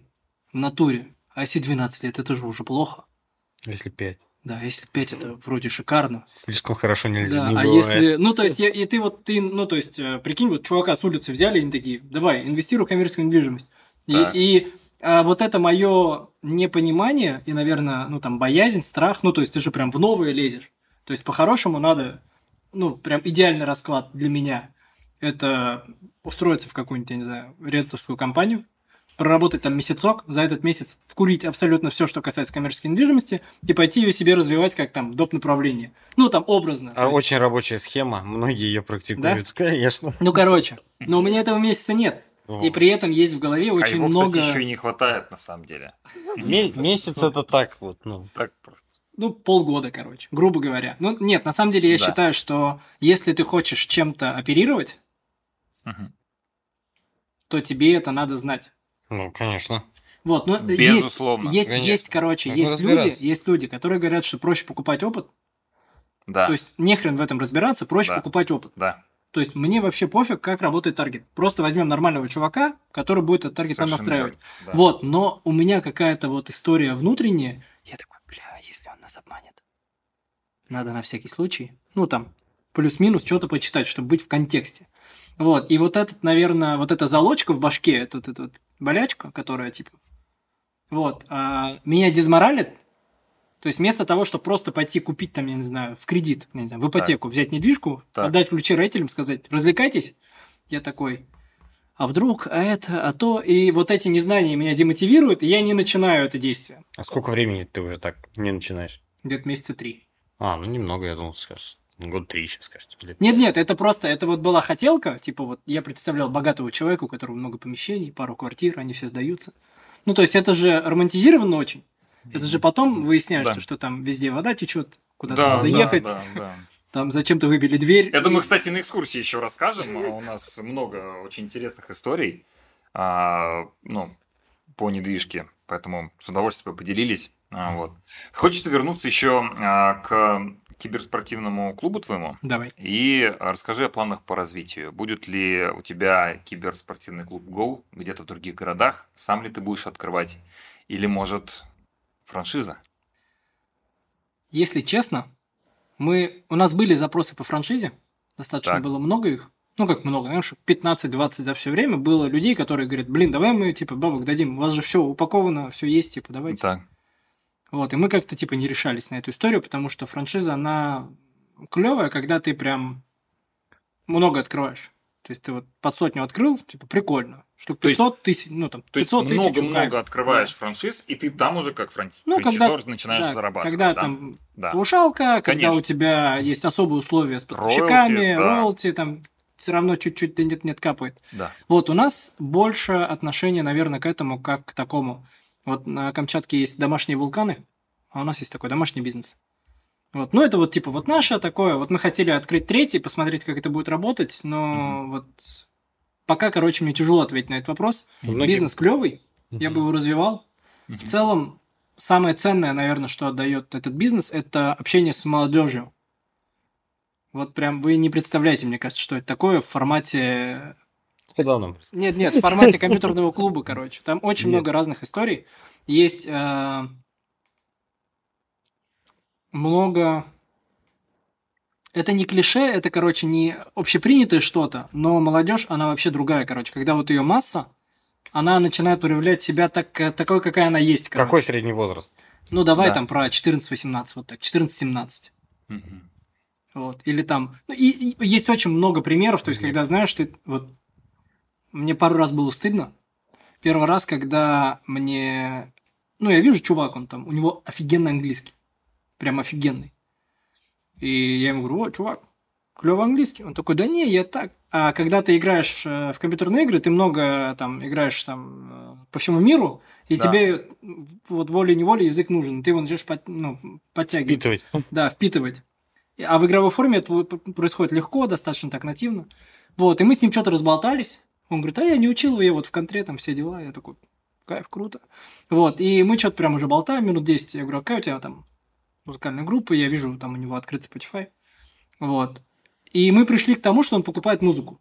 в натуре, а если 12 лет, это же уже плохо. Если пять. Да, если 5 это вроде шикарно. Слишком хорошо нельзя, Да, не а бывает. если, ну то есть, я- и ты вот, ты, ну то есть, э, прикинь, вот чувака с улицы взяли, и они такие, давай, инвестируй в коммерческую недвижимость. И, и, а, вот это мое непонимание и, наверное, ну там боязнь, страх, ну то есть ты же прям в новое лезешь. То есть по-хорошему надо, ну прям идеальный расклад для меня. Это устроиться в какую-нибудь, я не знаю, риэлторскую компанию, проработать там месяцок, за этот месяц вкурить абсолютно все, что касается коммерческой недвижимости, и пойти ее себе развивать как там доп. направление. Ну, там образно. А есть- Очень рабочая схема, многие ее практикуют, конечно. Ну, короче, но у меня этого месяца нет. И при этом есть в голове А очень его, много... кстати, еще и не хватает, на самом деле. Ме- Месяц это так вот, ну. Так просто. Ну, полгода, короче, грубо говоря. Ну, нет, на самом деле я Да. считаю, что если ты хочешь чем-то оперировать, то тебе это надо знать. Ну, конечно. Вот, ну, есть, Безусловно. есть, конечно. есть, короче, Нужно есть люди, есть люди, которые говорят, что проще покупать опыт. Да, То есть, нехрен в этом разбираться, проще Да. покупать опыт. да. То есть, мне вообще пофиг, как работает таргет. Просто возьмем нормального чувака, который будет этот таргет нам Совершенно настраивать. да. Вот, но у меня какая-то вот история внутренняя. Я такой, бля, если он нас обманет. Надо на всякий случай, ну там, плюс-минус что-то почитать, чтобы быть в контексте. Вот, и вот этот, наверное, вот эта залочка в башке, эта, эта вот болячка, которая типа, вот, а, меня дезморалит. То есть вместо того, чтобы просто пойти купить там, я не знаю, в кредит, не знаю, в ипотеку, взять недвижку, Так. отдать ключи родителям, сказать, развлекайтесь, я такой, а вдруг, а это, а то, и вот эти незнания меня демотивируют, и я не начинаю это действие. А сколько времени ты уже так не начинаешь? Где-то месяца три. А, ну немного, я думал, скажешь. Год три сейчас, скажете. лет. Нет-нет, это просто, это вот была хотелка, типа вот я представлял богатого человека, у которого много помещений, пару квартир, они все сдаются. Ну, то есть это же романтизировано очень. Это же потом выясняешь, Да. что там везде вода течет, куда-то Да, надо да, ехать, да, да. там зачем-то выбили дверь. Это и- мы, кстати, на экскурсии еще расскажем. А У нас много очень интересных историй а, ну, по недвижке, поэтому с удовольствием поделились. А, вот. Хочется вернуться еще а, к киберспортивному клубу твоему. Давай. И расскажи о планах по развитию. Будет ли у тебя киберспортивный клуб Go где-то в других городах? Сам ли ты будешь открывать? Или, может, франшиза? Если честно, мы... у нас были запросы по франшизе, достаточно Так. было много их. Ну, как много, знаешь, 15-20 за все время было людей, которые говорят, блин, давай мы, типа, бабок дадим, у вас же все упаковано, все есть, типа, давайте. Так. Вот, и мы как-то, типа, не решались на эту историю, потому что франшиза, она клевая, когда ты прям много открываешь. То есть ты вот под сотню открыл, типа, прикольно. Штук То есть- 500 тысяч, ну, там, То есть 500 тысяч. много-много открываешь Да. франшиз, и ты там уже как фран... Ну, когда- начинаешь Да, зарабатывать. Когда да? там Да. Когда Конечно. у тебя есть особые условия с поставщиками, Роялти, да. роялти, там все равно чуть-чуть да нет-нет капает. Да. Вот у нас больше отношение, наверное, к этому, как к такому. Вот на Камчатке есть домашние вулканы, а у нас есть такой домашний бизнес. Вот, ну это вот типа вот наше такое. Вот мы хотели открыть третий, посмотреть, как это будет работать, но вот пока, короче, мне тяжело ответить на этот вопрос. У многих- Бизнес клевый, я бы его развивал. В целом, самое ценное, наверное, что отдает этот бизнес, это общение с молодежью. Вот прям вы не представляете, мне кажется, что это такое в формате... Нам? Нет, нет, в формате компьютерного клуба, короче. Там очень Нет. много разных историй. Есть э, много... Это не клише, это, короче, не общепринятое что-то, но молодежь, она вообще другая, короче. Когда вот ее масса, она начинает проявлять себя так, э, такой, какая она есть. Короче. Какой средний возраст? Ну, давай Да. там про 14-18, вот так, 14-17. Мгм. Вот. Или там... Ну, и, и есть очень много примеров, то есть, когда, знаешь, ты... Вот, мне пару раз было стыдно. Первый раз, когда мне... Ну, я вижу, чувак, он там, у него офигенный английский. Прям офигенный. И я ему говорю, о, чувак, клевый английский. Он такой, да не, я так. А когда ты играешь э, в компьютерные игры, ты много там играешь там э, по всему миру, и Да. тебе вот волей-неволей язык нужен. Ты его начнешь под- ну, подтягивать. Впитывать. Да, впитывать. А в игровой форме это происходит легко, достаточно так нативно. Вот, и мы с ним что-то разболтались. Он говорит, а я не учил, я вот в контре там все дела. Я такой, кайф, круто. Вот, и мы что-то прям уже болтаем минут 10. Я говорю, а какая у тебя там музыкальная группа? Я вижу, там у него открыт Spotify. Вот. И мы пришли к тому, что он покупает музыку.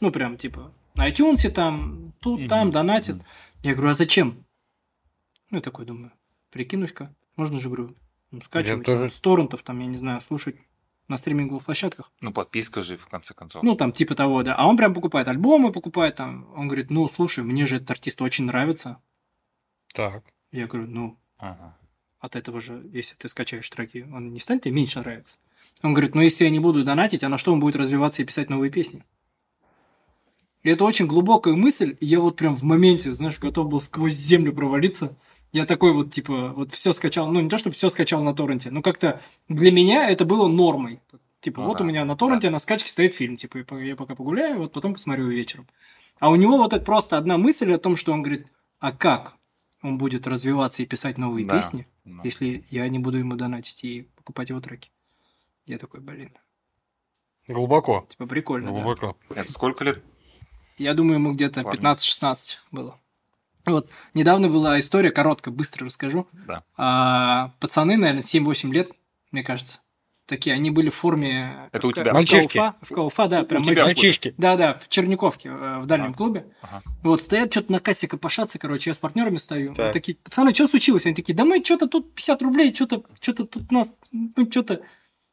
Ну, прям, типа, на iTunes там, тут, там, Мгм, донатит. Я говорю, а зачем? Ну, я такой думаю, прикинусь-ка. Можно же, говорю, ну, скачивать тоже- там, с торрентов, там, я не знаю, слушать. на стриминговых площадках. Ну, подписка же, в конце концов. Ну, там, типа того, да. А он прям покупает альбомы, покупает там. Он говорит, ну, слушай, мне же этот артист очень нравится. Так. Я говорю, ну, Ага. От этого же, если ты скачаешь треки, он не станет тебе меньше нравиться. Он говорит, ну, если я не буду донатить, а на что он будет развиваться и писать новые песни? И это очень глубокая мысль, и я вот прям в моменте, знаешь, готов был сквозь землю провалиться. Я такой вот, типа, вот все скачал, ну, не то, чтобы все скачал на торренте, но как-то для меня это было нормой. Типа, Ну вот да, у меня на торренте на скачке стоит фильм, типа, я пока погуляю, вот потом посмотрю вечером. А у него вот это просто одна мысль о том, что он говорит, а как он будет развиваться и писать новые Да. песни, Ну, если я не буду ему донатить и покупать его треки. Я такой, блин, Глубоко. типа прикольно, да. Глубоко. Это сколько лет? Я думаю, ему где-то Парню. 15-16 было. Вот, недавно была история, короткая, быстро расскажу. Да. А, пацаны, наверное, 7-8 лет, мне кажется. Такие, они были в форме... Это у в Ка- тебя? в Мальчишки? КУФА, в КУФА, да, прям У тебя? мальчишки. Мальчишки. Да-да, в Черниковке, э, в дальнем А. клубе. Ага. Вот, стоят что-то на кассе копошатся, короче, я с партнерами стою. Так. Вот такие, пацаны, что случилось? Они такие, да мы что-то тут 50 рублей, что-то что-то тут нас, ну что-то...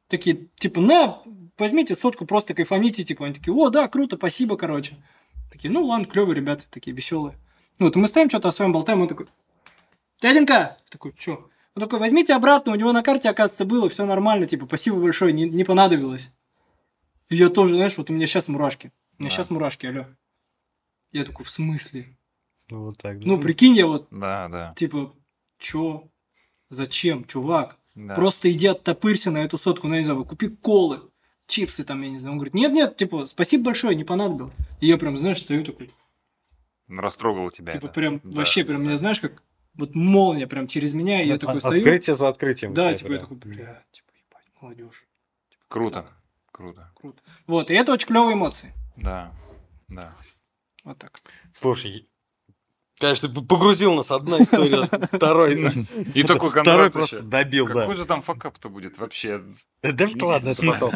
Такие, типа, на, возьмите сотку, просто кайфаните, типа. Они такие, о, да, круто, спасибо, короче. Такие, ну ладно, клевые ребята, такие веселые. Ну, вот мы стоим, что-то о своем болтаем, он такой, дяденька, такой, что? Он такой, возьмите обратно, у него на карте, оказывается, было, все нормально, типа, спасибо большое, не, не понадобилось. И я тоже, знаешь, вот у меня сейчас мурашки. У меня Да. сейчас мурашки, алло. Я такой, в смысле? Ну, вот так. Ну, прикинь, я вот, Да, да. типа, чё? Зачем, чувак? да. Просто иди оттопырься на эту сотку, ну, я не знаю, купи колы, чипсы там, я не знаю. Он говорит, нет-нет, типа, спасибо большое, не понадобилось. И я прям, знаешь, стою такой, Растрогало тебя типа, это. прям, Да. вообще, прям, меня, знаешь, как вот молния прям через меня, и я такой стою. Открытие за открытием. Да, типа, я такой, бля, типа, ебать, молодежь. Круто. Круто. Круто. Вот, и это очень клевые эмоции. Да. Да. Вот так. Слушай, конечно, погрузил нас одна история, второй. И такой Второй просто добил, да. Какой же там факап-то будет вообще? Да ладно, это потом.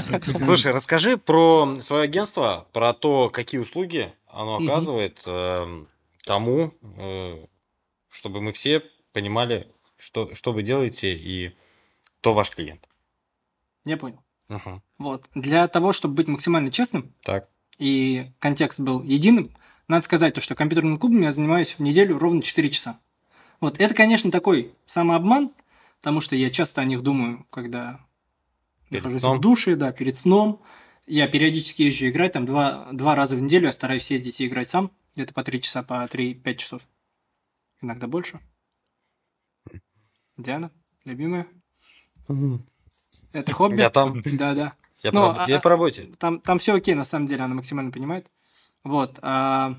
Слушай, расскажи про свое агентство, про то, какие услуги оно оказывает эм, тому, э, чтобы мы все понимали, что, что вы делаете и кто ваш клиент. Я понял. Ага. Вот. Для того, чтобы быть максимально честным, Так. и контекст был единым, надо сказать то, что компьютерным клубом я занимаюсь в неделю ровно 4 часа. Вот, это, конечно, такой самообман, потому что я часто о них думаю, когда Перед нахожусь сном? в душе, да, перед сном. Я периодически езжу играть, там два, два раза в неделю я стараюсь ездить и играть сам, где-то по 3 часа, по 3-5 часов. Иногда больше. Диана, любимая, это хобби? Я там, Да-да. я, Ну, по, а- я по работе. Там, там все окей, на самом деле, она максимально понимает. Вот. а,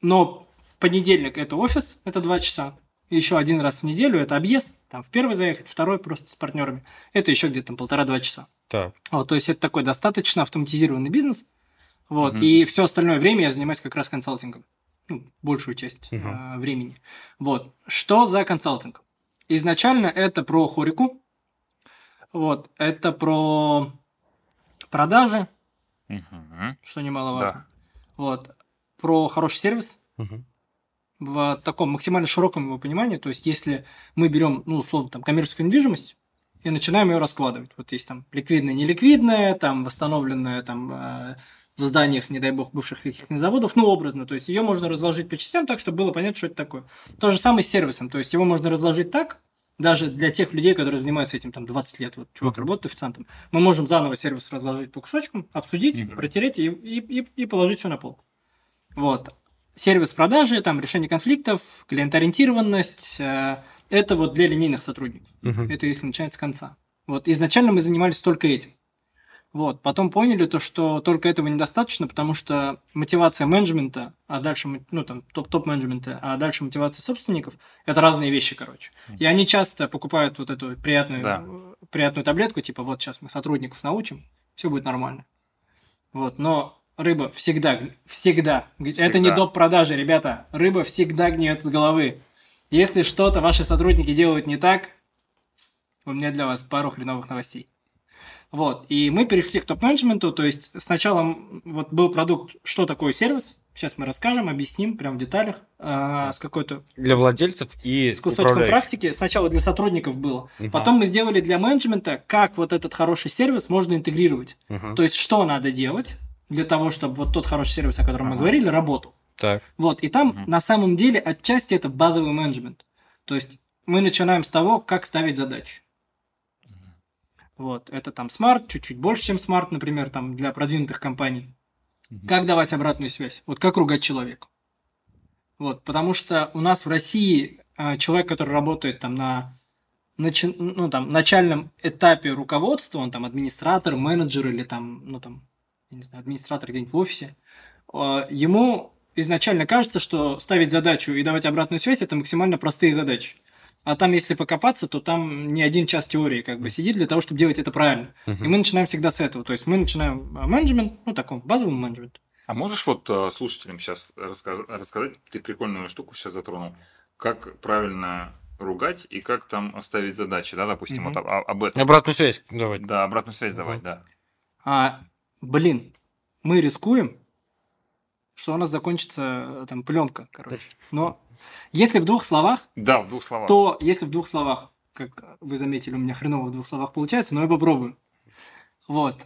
но понедельник это офис, это два часа. Еще один раз в неделю это объезд. Там в первый заехать, второй просто с партнерами. Это еще где-то там полтора-два часа. Так. Вот, то есть это такой достаточно автоматизированный бизнес. Вот. Мгм. И все остальное время я занимаюсь как раз консалтингом. Ну, большую часть Мгм. а, времени. Вот. Что за консалтинг? Изначально это про хорику. Вот. Это про продажи, Мгм. что немаловажно. Вот. Про хороший сервис Мгм. в таком максимально широком его понимании. То есть, если мы берем, ну, условно, там, коммерческую недвижимость и начинаем ее раскладывать. Вот есть там ликвидная, неликвидная, там восстановленная там э, в зданиях, не дай бог, бывших каких-нибудь заводов, ну, образно. То есть, ее можно разложить по частям так, чтобы было понятно, что это такое. То же самое с сервисом. То есть, его можно разложить так, даже для тех людей, которые занимаются этим там 20 лет, вот чувак работает официантом, мы можем заново сервис разложить по кусочкам, обсудить, Мгм. протереть и, и, и, и положить все на пол. Вот. Сервис продажи, там решение конфликтов, клиентоориентированность, э, это вот для линейных сотрудников. Мгм. Это если начать с конца. Вот изначально мы занимались только этим. Вот, потом поняли то, что только этого недостаточно, потому что мотивация менеджмента, а дальше, ну, там, топ-топ менеджмента, а дальше мотивация собственников, это разные вещи, короче. И они часто покупают вот эту приятную, Да. приятную таблетку, типа, вот сейчас мы сотрудников научим, все будет нормально. Вот, но рыба всегда, всегда, г- это не Всегда. доп. продажи, ребята, рыба всегда гниет с головы. Если что-то ваши сотрудники делают не так, у меня для вас пару хреновых новостей. Вот, и мы перешли к топ-менеджменту, то есть сначала вот был продукт, что такое сервис, сейчас мы расскажем, объясним прям в деталях, а, с какой-то Для владельцев и с кусочком практики. Сначала для сотрудников было, Мгм. потом мы сделали для менеджмента, как вот этот хороший сервис можно интегрировать. Мгм. То есть что надо делать для того, чтобы вот тот хороший сервис, о котором мы Ага. говорили, работал. Так. Вот, и там Мгм. на самом деле отчасти это базовый менеджмент. То есть мы начинаем с того, как ставить задачи. Вот, это там SMART, чуть-чуть больше, чем SMART, например, там для продвинутых компаний. Мгм. Как давать обратную связь? Вот как ругать человека? Вот, потому что у нас в России а, человек, который работает там на начи- ну, там, начальном этапе руководства, он там администратор, менеджер или там, ну, там, я не знаю, администратор где-нибудь в офисе, а, ему изначально кажется, что ставить задачу и давать обратную связь – это максимально простые задачи. А там, если покопаться, то там не один час теории как бы сидит для того, чтобы делать это правильно. Мгм. И мы начинаем всегда с этого. То есть мы начинаем а, менеджмент, ну, таком базовый менеджмент. А можешь вот э, слушателям сейчас рассказать, ты прикольную штуку сейчас затронул, как правильно ругать и как там оставить задачи, да, допустим, Мгм. вот об, об этом. Обратную связь давать. Да, обратную связь Мгм. давать, да. А, блин, мы рискуем, что у нас закончится э, там пленка, короче. Но если в двух словах, Да, в двух словах. то если в двух словах, как вы заметили, у меня хреново в двух словах получается, но я попробую. Вот.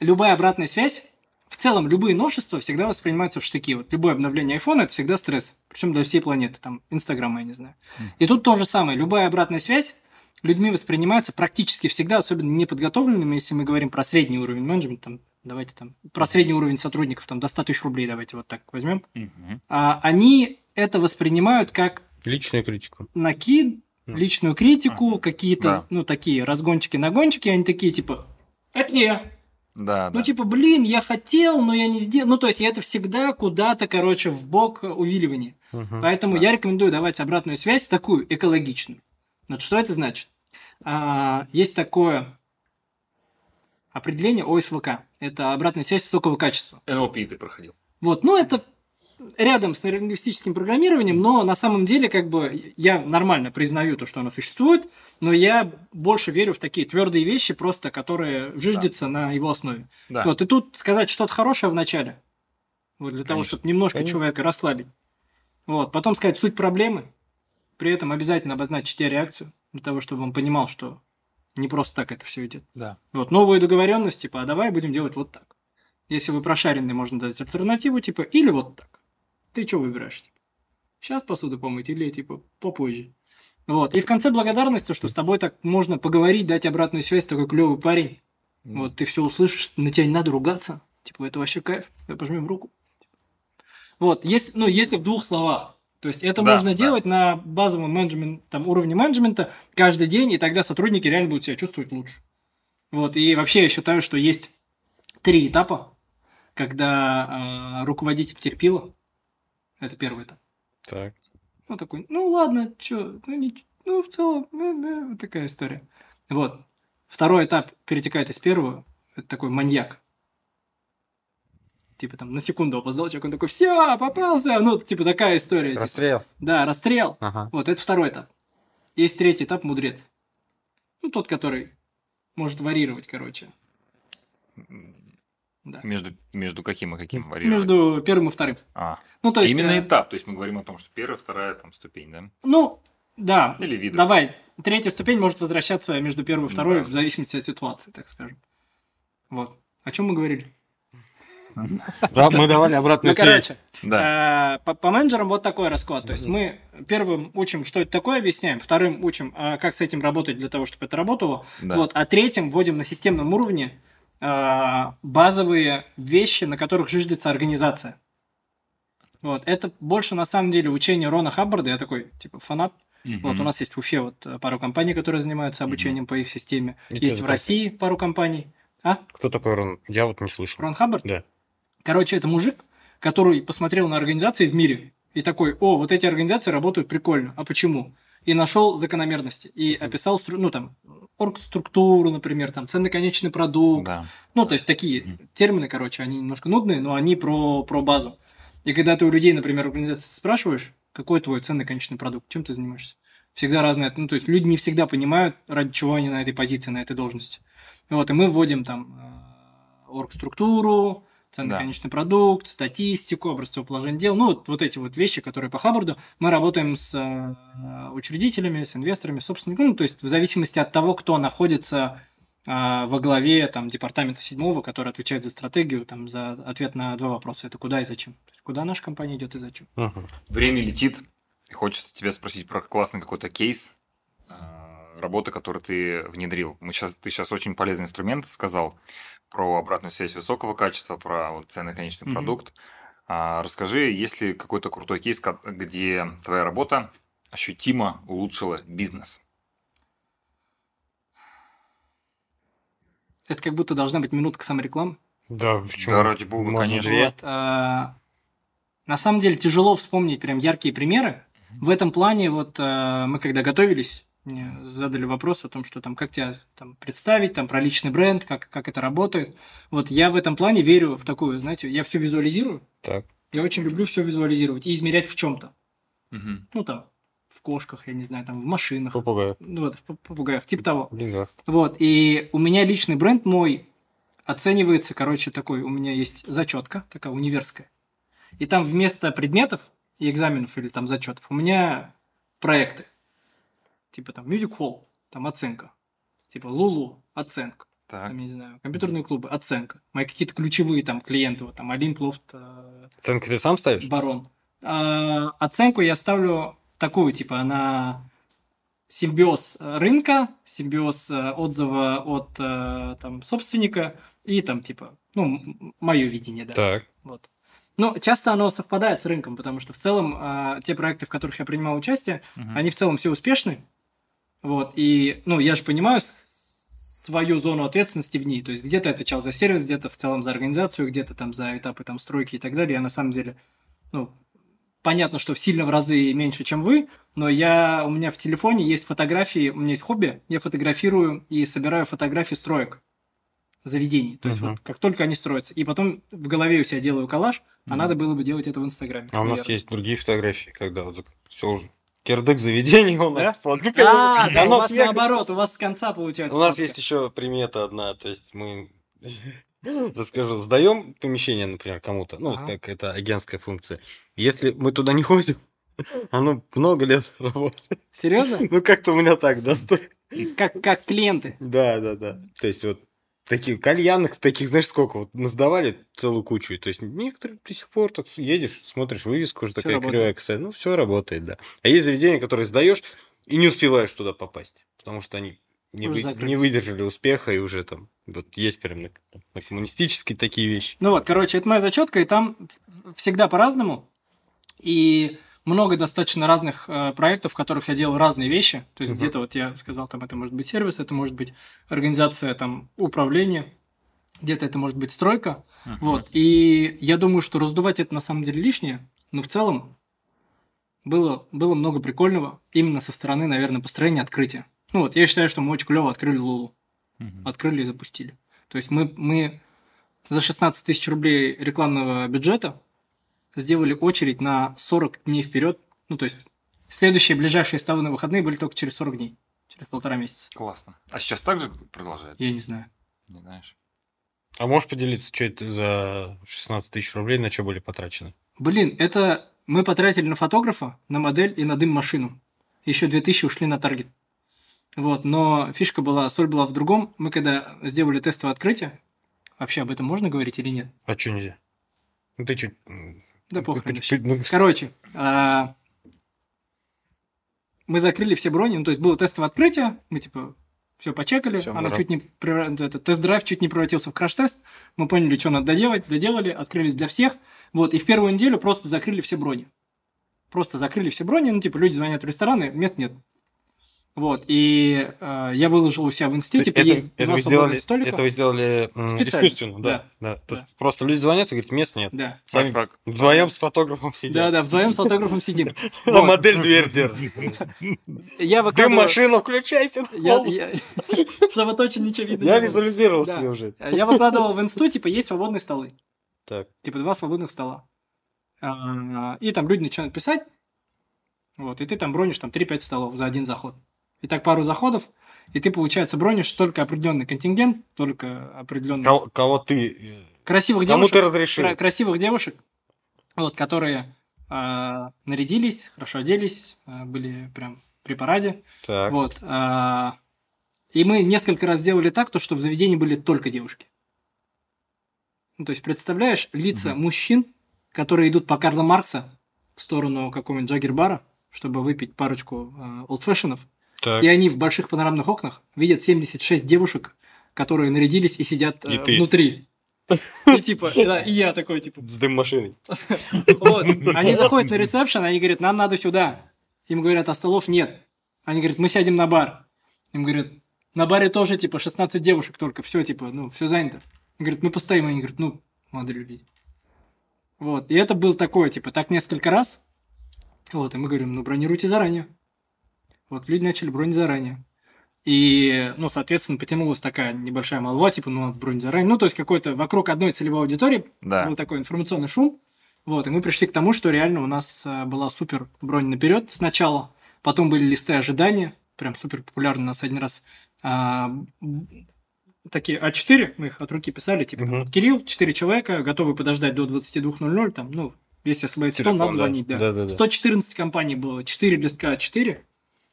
Любая обратная связь, в целом любые новшества всегда воспринимаются в штыки. Вот любое обновление айфона это всегда стресс. Причем для всей планеты, там, Инстаграма, я не знаю. И тут то же самое. Любая обратная связь людьми воспринимается практически всегда, особенно неподготовленными, если мы говорим про средний уровень менеджмента, там, давайте там, про средний уровень сотрудников, там, до 100 тысяч рублей, давайте вот так возьмем. Мгм. А, они это воспринимают как Личную критику. накид, Ну. личную критику, какие-то, Да. ну, такие разгончики-нагончики, они такие, типа, это не я. Да, Ну, да. типа, блин, я хотел, но я не сделал. Ну, то есть, это всегда куда-то, короче, в бок увиливание. Мгм. Поэтому я рекомендую давать обратную связь такую, экологичную. Вот что это значит? А, есть такое определение ОСВК. Это обратная связь высокого качества. NLP ты проходил. Вот, ну это рядом с нейролингвистическим программированием, но на самом деле как бы я нормально признаю то, что оно существует, но я больше верю в такие твердые вещи, просто которые жиждятся на его основе. Да. Вот, и тут сказать что-то хорошее в начале, вот для того, Конечно. чтобы немножко Конечно. человека расслабить. Вот, потом сказать суть проблемы, при этом обязательно обозначить реакцию, для того, чтобы он понимал, что не просто так это все идет. Да. Вот, новую договоренность, типа, а давай будем делать вот так. Если вы прошаренный, можно дать альтернативу, типа, или вот так. Ты что выбираешь, типа? Сейчас посуду помыть или, типа, попозже? Вот, и в конце благодарность, то, что с тобой так можно поговорить, дать обратную связь, такой клевый парень. Вот, ты все услышишь, на тебя не надо ругаться. Типа, это вообще кайф, давай пожмем руку. Вот, если, ну, если в двух словах. То есть это Да, можно да. делать на базовом менеджмент, там, уровне менеджмента каждый день, и тогда сотрудники реально будут себя чувствовать лучше. Вот, и вообще я считаю, что есть три этапа, когда э, руководитель терпила. Это первый этап. Так. Ну, такой, ну ладно, чё, ну, не, ну в целом, э, вот такая история. Вот. Второй этап перетекает из первого. Это такой маньяк. Типа там на секунду опоздал человек, он такой, все, попался. Ну, типа такая история. типа. Расстрел. Да, расстрел. Ага. Вот, это второй этап. Есть третий этап, мудрец. Ну, тот, который может варьировать, короче. Да. Между, между каким и каким вариантом? Между первым и вторым. А, Ну, то есть... именно э, этап. То есть мы говорим о том, что первая, вторая там, ступень, да? Ну, да. Или виды. Давай, третья ступень может возвращаться между первой и Ну второй да. в зависимости от ситуации, так скажем. Вот. О чем мы говорили? Мы давали обратную Ну, связь. короче, Да. э, по, по менеджерам вот такой расклад. То есть мы первым учим, что это такое, объясняем, вторым учим, а как с этим работать для того, чтобы это работало. Да. Вот, а третьим вводим на системном уровне базовые вещи, на которых жиждется организация. Вот, это больше на самом деле учение Рона Хаббарда. Я такой, типа, фанат. Мгм. Вот у нас есть в Уфе вот э, пару компаний, которые занимаются обучением по их системе. И есть в России пару компаний. А? Кто такой Рон? Я вот не слышал. Рон Хаббард? Да. Короче, это мужик, который посмотрел на организации в мире и такой, о, вот эти организации работают прикольно. А почему? И нашел закономерности. И описал, ну там, оргструктуру, например, там, ценный конечный продукт. Да. Ну, то есть такие термины, короче, они немножко нудные, но они про, про базу. И когда ты у людей, например, организации спрашиваешь, какой твой ценный конечный продукт, чем ты занимаешься? Всегда разные, ну, то есть люди не всегда понимают, ради чего они на этой позиции, на этой должности. Вот, и мы вводим там э, оргструктуру, ценный Да. конечный продукт, статистику, образцовое положение дел, ну, вот, вот эти вот вещи, которые по Хаббарду. Мы работаем с э, учредителями, с инвесторами, собственниками, ну, то есть в зависимости от того, кто находится э, во главе там, департамента седьмого, который отвечает за стратегию, там, за ответ на два вопроса. Это куда и зачем. То есть, куда наша компания идет и зачем. Мгм. Время летит. И хочется тебя спросить про классный какой-то кейс э, работы, который ты внедрил. Мы сейчас, ты сейчас очень полезный инструмент сказал про обратную связь высокого качества, про вот ценный конечный Мгм. продукт. А, расскажи, есть ли какой-то крутой кейс, где твоя работа ощутимо улучшила бизнес? Это как будто должна быть минутка саморекламы. Да, почему? Да, ради бога, Можно конечно. Вот, а, на самом деле тяжело вспомнить прям яркие примеры. В этом плане вот а, мы когда готовились, мне задали вопрос о том, что там как тебя там представить, там про личный бренд, как, как это работает. Вот я в этом плане верю в такую, знаете, я все визуализирую. Так. Я очень люблю все визуализировать и измерять в чем-то. Мгм. Ну там в кошках, я не знаю, там в машинах, Попугаю. ну, вот в поп- попугаях, типа того. Блин. Вот, и у меня личный бренд мой оценивается, короче, такой, у меня есть зачетка, такая универская. И там вместо предметов и экзаменов или там зачетов у меня проекты. Типа там Music Hall, там оценка. Типа Лулу, оценка. Так. Там, я не знаю, компьютерные клубы, оценка. Мои какие-то ключевые там клиенты, вот там Олимп, Лофт, э, Оценки ты сам ставишь? Барон. А, оценку я ставлю такую, типа, она симбиоз э, рынка, симбиоз э, отзыва от э, там, собственника и там, типа, ну, мое видение, да. Так. Вот. Но часто оно совпадает с рынком, потому что в целом а, те проекты, в которых я принимал участие, Мгм. они в целом все успешны. Вот. И, ну, я же понимаю свою зону ответственности в ней. То есть где-то я отвечал за сервис, где-то в целом за организацию, где-то там за этапы там стройки и так далее. Я на самом деле, ну, понятно, что сильно в разы меньше, чем вы, но я, у меня в телефоне есть фотографии, у меня есть хобби, я фотографирую и собираю фотографии строек заведений. То есть Мгм. вот как только они строятся. И потом в голове у себя делаю коллаж, а Мгм. надо было бы делать это в Инстаграме. А у нас есть другие фотографии, когда вот все уже. Кирдык заведений у нас. Да? А, да, у вас наоборот, у вас с конца получается. У нас есть еще примета одна, то есть мы расскажу, сдаем помещение, например, кому-то, ну, вот как это агентская функция. Если мы туда не ходим, оно много лет работает. Серьезно? Ну, как-то у меня так, да, Как, как клиенты. Да, да, да. То есть вот таких кальянных, таких, знаешь, сколько, вот насдавали целую кучу. То есть некоторые до сих пор так едешь, смотришь вывеску, уже такая работает. кривая косая. Ну, все работает, да. А есть заведения, которые сдаешь и не успеваешь туда попасть, потому что они не, вы- не выдержали успеха и уже там, вот есть прям на, на коммунистические такие вещи. Ну вот, короче, это моя зачетка, и там всегда по-разному. И много достаточно разных э, проектов, в которых я делал разные вещи. То есть Мгм. где-то вот я сказал, там это может быть сервис, это может быть организация там управления, где-то это может быть стройка. Мгм. Вот. И я думаю, что раздувать это на самом деле лишнее, но в целом было, было много прикольного именно со стороны, наверное, построения открытия. Ну вот, я считаю, что мы очень клево открыли Лулу. Мгм. Открыли и запустили. То есть мы, мы за 16 тысяч рублей рекламного бюджета сделали очередь на 40 дней вперед. Ну, то есть следующие ближайшие ставы на выходные были только через 40 дней. Через полтора месяца. Классно. А сейчас так же продолжает? Я не знаю. Не знаешь. А можешь поделиться, что это за 16 тысяч рублей, на что были потрачены? Блин, это мы потратили на фотографа, на модель и на дым-машину. Еще 2000 ушли на таргет. Вот, но фишка была, соль была в другом. Мы когда сделали тестовое открытие, вообще об этом можно говорить или нет? А что нельзя? Ну, ты чуть... Да похрен. Ну, Короче, а, мы закрыли все брони, ну, то есть было тестовое открытие, мы типа все почекали, Всё, оно ура. чуть не превра- тест-драйв чуть не превратился в краш-тест, мы поняли, что надо доделать, доделали, открылись для всех, вот, и в первую неделю просто закрыли все брони. Просто закрыли все брони, ну, типа, люди звонят в рестораны, мест нет. Вот, и э, я выложил у себя в инсте, типа, это, есть это два вы сделали, столика. это вы сделали м, Специально. искусственно, да. Да. да. То есть просто люди звонят и говорят, мест нет. Да. Сами Лайфхак. вдвоем с фотографом сидят. Да, да, вдвоем с фотографом сидим. А модель дверь держит. Я Дым машину включайте. Чтобы точно ничего видно Я визуализировал Да. себе уже. Я выкладывал в инсту, типа, есть свободные столы. Так. Типа, два свободных стола. А, И там люди начинают писать. Вот, и ты там бронишь там 3-5 столов за один заход. И так пару заходов. и ты, получается, бронишь только определенный контингент, только определенный... Кого, кого ты... э, Красивых Кому девушек. ты разрешил? кра- красивых девушек, вот, которые а, нарядились, хорошо оделись, а, были прям при параде. Так. Вот. а, и мы несколько раз сделали так, то, что в заведении были только девушки. Ну, то есть, представляешь, лица мужчин, которые идут по Карла Маркса в сторону какого-нибудь Джаггер-бара, чтобы выпить парочку а, олдфэшенов, Так. и они в больших панорамных окнах видят 76 девушек, которые нарядились и сидят И э, ты. внутри. И типа, да, и я такой, типа, С дым-машиной. вот. Они заходят на ресепшн, они говорят, нам надо сюда. Им говорят, а столов нет. Они говорят, мы сядем на бар. Им говорят, на баре тоже, типа, 16 девушек только, все, типа, ну, все занято. Они говорят, мы постоим. Они говорят, ну, молодые люди. Вот. И это был такое, типа, так несколько раз. Вот, и мы говорим, ну, бронируйте заранее. Вот, люди начали бронить заранее. И, ну, соответственно, потянулась такая небольшая молва, типа, ну, надо бронить заранее. Ну, то есть, какой-то вокруг одной целевой аудитории Да. был такой информационный шум. Вот, и мы пришли к тому, что реально у нас э, была супер бронь наперед сначала, потом были листы ожидания, прям супер популярно у нас один раз. а, такие А4, мы их от руки писали, типа, вот Кирилл, 4 человека, готовы подождать до 22.00, там, ну, если освободить стол, надо да. звонить, да. Да-да-да. 114 компаний было, 4 листка А4,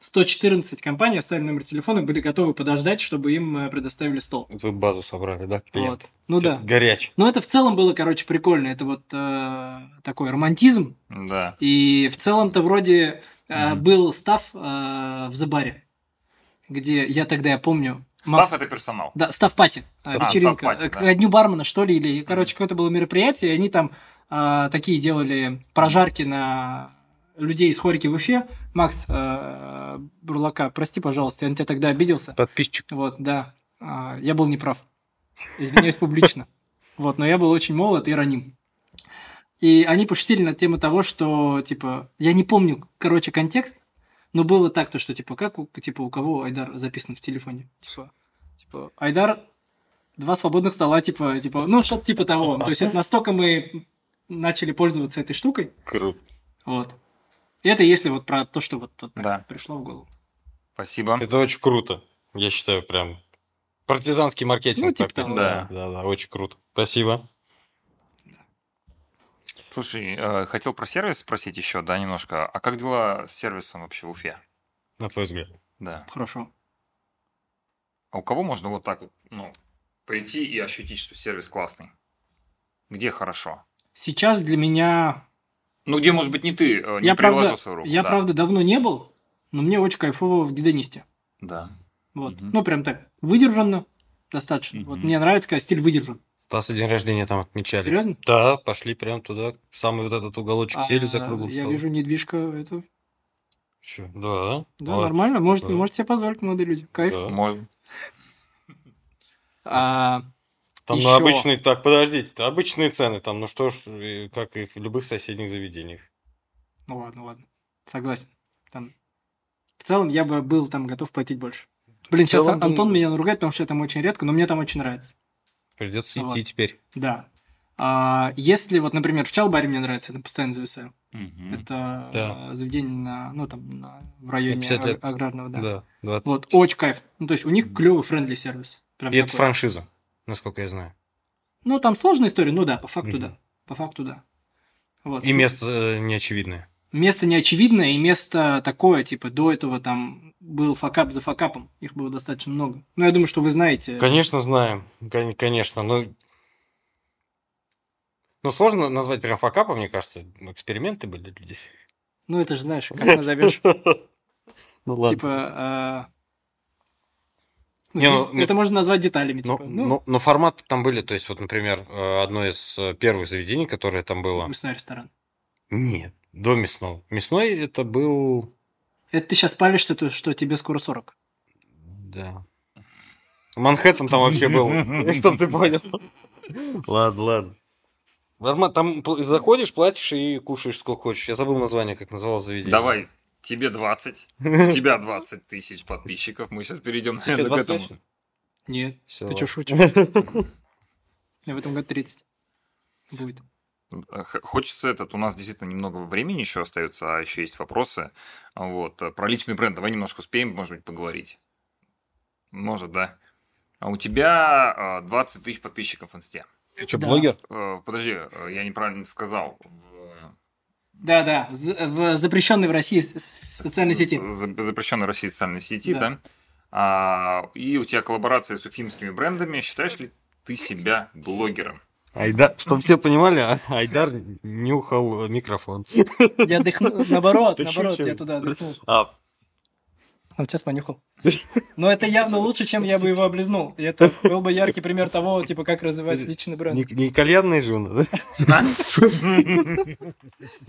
114 компаний оставили номер телефона, были готовы подождать, чтобы им э, предоставили стол. Вот Вы базу собрали, да? Вот. клиент? Ну да. Горяч. Но это в целом было, короче, прикольно. Это вот э, такой романтизм. Да. И в целом-то вроде э, Мгм. был став э, в Забаре, где я тогда, я помню... Став Макс- это персонал. Да, став пати, э, А, вечеринка. став-пати, Э, да. Дню бармена, что ли, или, короче, какое-то было мероприятие, и они там э, такие делали прожарки на людей из хорики в Уфе. Макс э, Бурлака, прости, пожалуйста, я на тебя тогда обиделся. Подписчик. Вот, да. А, Я был неправ. Извиняюсь публично. Вот, но я был очень молод и раним. И они пошутили на тему того, что, типа, я не помню, короче, контекст, но было так, то, что, типа, как у, типа, у кого Айдар записан в телефоне? Типа, типа Айдар, два свободных стола, типа, типа, ну, что-то типа того. То есть, это настолько мы начали пользоваться этой штукой. Круто. Вот. Это если вот про то, что вот, вот так Да. пришло в голову. Спасибо. Это очень круто. Я считаю, прям партизанский маркетинг. Ну, типа такой. того. Да. Да, да, очень круто. Спасибо. Слушай, э, хотел про сервис спросить еще, да, немножко. А как дела с сервисом вообще в Уфе? На твой взгляд. Да. Хорошо. А у кого можно вот так вот, ну, прийти и ощутить, что сервис классный? Где хорошо? Сейчас для меня Ну, где, может быть, не ты э, не я правда, свою руку. я да. правда давно не был, но мне очень кайфово в гедонисте. Да. Вот. Мгм. Ну, прям так, выдержанно достаточно. Вот Мгм. мне нравится, когда стиль выдержан. Стаса день рождения там отмечали. Серьезно? Да, пошли прям туда, в самый вот этот уголочек, сели за А, круглый Я стол. вижу, недвижка, это... Чё, Да. Да, Вот. нормально. Можете, Да. можете себе позволить, молодые люди. Кайф. Да. Мой- А, Там Ещё- на обычные, так, подождите, это обычные цены, там, ну что ж, и как и в любых соседних заведениях. ну ладно, ладно. Согласен. Там... В целом, я бы был там готов платить больше. Блин, В сейчас целом, Антон меня наругает, потому что я там очень редко, но мне там очень нравится. Придется Вот. идти теперь. Да. А, если вот, например, в Чалбаре мне нравится, я там постоянно зависаю. Мгм. Это Да. э, заведение на, ну, там, на- в районе 50 лет. аг- аграрного, да. Да. 20. Вот, очень кайф. Ну, то есть у них клевый friendly сервис. Прям И это такой. франшиза, насколько я знаю. Ну, там сложная история, ну да, по факту Мгм. да. По факту да. Вот. И место э, неочевидное. Место неочевидное, и место такое, типа, до этого там был факап за факапом. Их было достаточно много. Ну, я думаю, что вы знаете. Конечно, знаем. Кон- Конечно, но... Ну, сложно назвать прям факапом, мне кажется. Эксперименты были здесь. Ну, это же знаешь, как назовешь. Ну, ладно. Типа... ну, Не, ди- ну, это можно назвать деталями. Но, Типа. Ну, но- но форматы там были, то есть, вот, например, э, одно из э, первых заведений, которое там было... мясной ресторан. Нет, до мясного. Мясной это был... Это ты сейчас палишься, то, что тебе скоро 40. Да. Манхэттен там вообще был, чтоб ты понял. Ладно, ладно. Формат, там заходишь, платишь и кушаешь сколько хочешь. Я забыл название, как называлось заведение. Давай, тебе 20, у тебя 20 тысяч подписчиков. Мы сейчас перейдем, наверное, к 20 этому. Нет, Всё, ты что, шутишь? В этом году 30 будет. Хочется этот, у нас действительно немного времени еще остается, а еще есть вопросы. Вот. э, Про личный бренд давай немножко успеем, может быть, поговорить. Может, да. А у тебя э, 20 тысяч подписчиков в инсте. Ты что, Да. блогер? Э, Подожди, э, я неправильно сказал. Да, да, в, в запрещенной в России социальной сети. Запрещенной в России социальной сети, Да. да. А, и у тебя коллаборация с уфимскими брендами. Считаешь ли ты себя блогером? Айдар, чтобы все понимали, а- Айдар нюхал микрофон. Я дыхнул, наоборот, наоборот, я туда дыхнул. А, Вот сейчас понюхал. Но это явно лучше, чем я бы его облизнул. И это был бы яркий пример того, типа, как развивать личный бренд. не, не кальянный же он, да?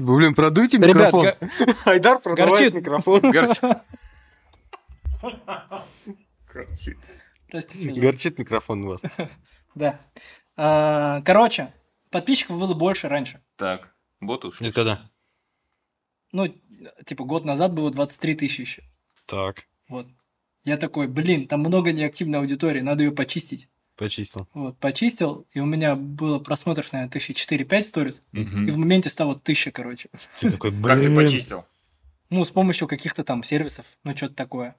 Блин, продуйте микрофон. Айдар продавает горчит. микрофон. Горчит. Горчит. микрофон у вас. Да. А, Короче, подписчиков было больше раньше. Так, бот ушли. Это да. Ну, типа, год назад было 23 тысячи еще. Так, Вот. Я такой, блин, там много неактивной аудитории, надо ее почистить. почистил. Вот, почистил, и у меня было просмотров, наверное, тысячи четыре-пять сториз, Мгм. и в моменте стало тысяча, короче. Ты такой, Как ты блин. почистил? Ну, с помощью каких-то там сервисов, ну, что-то такое.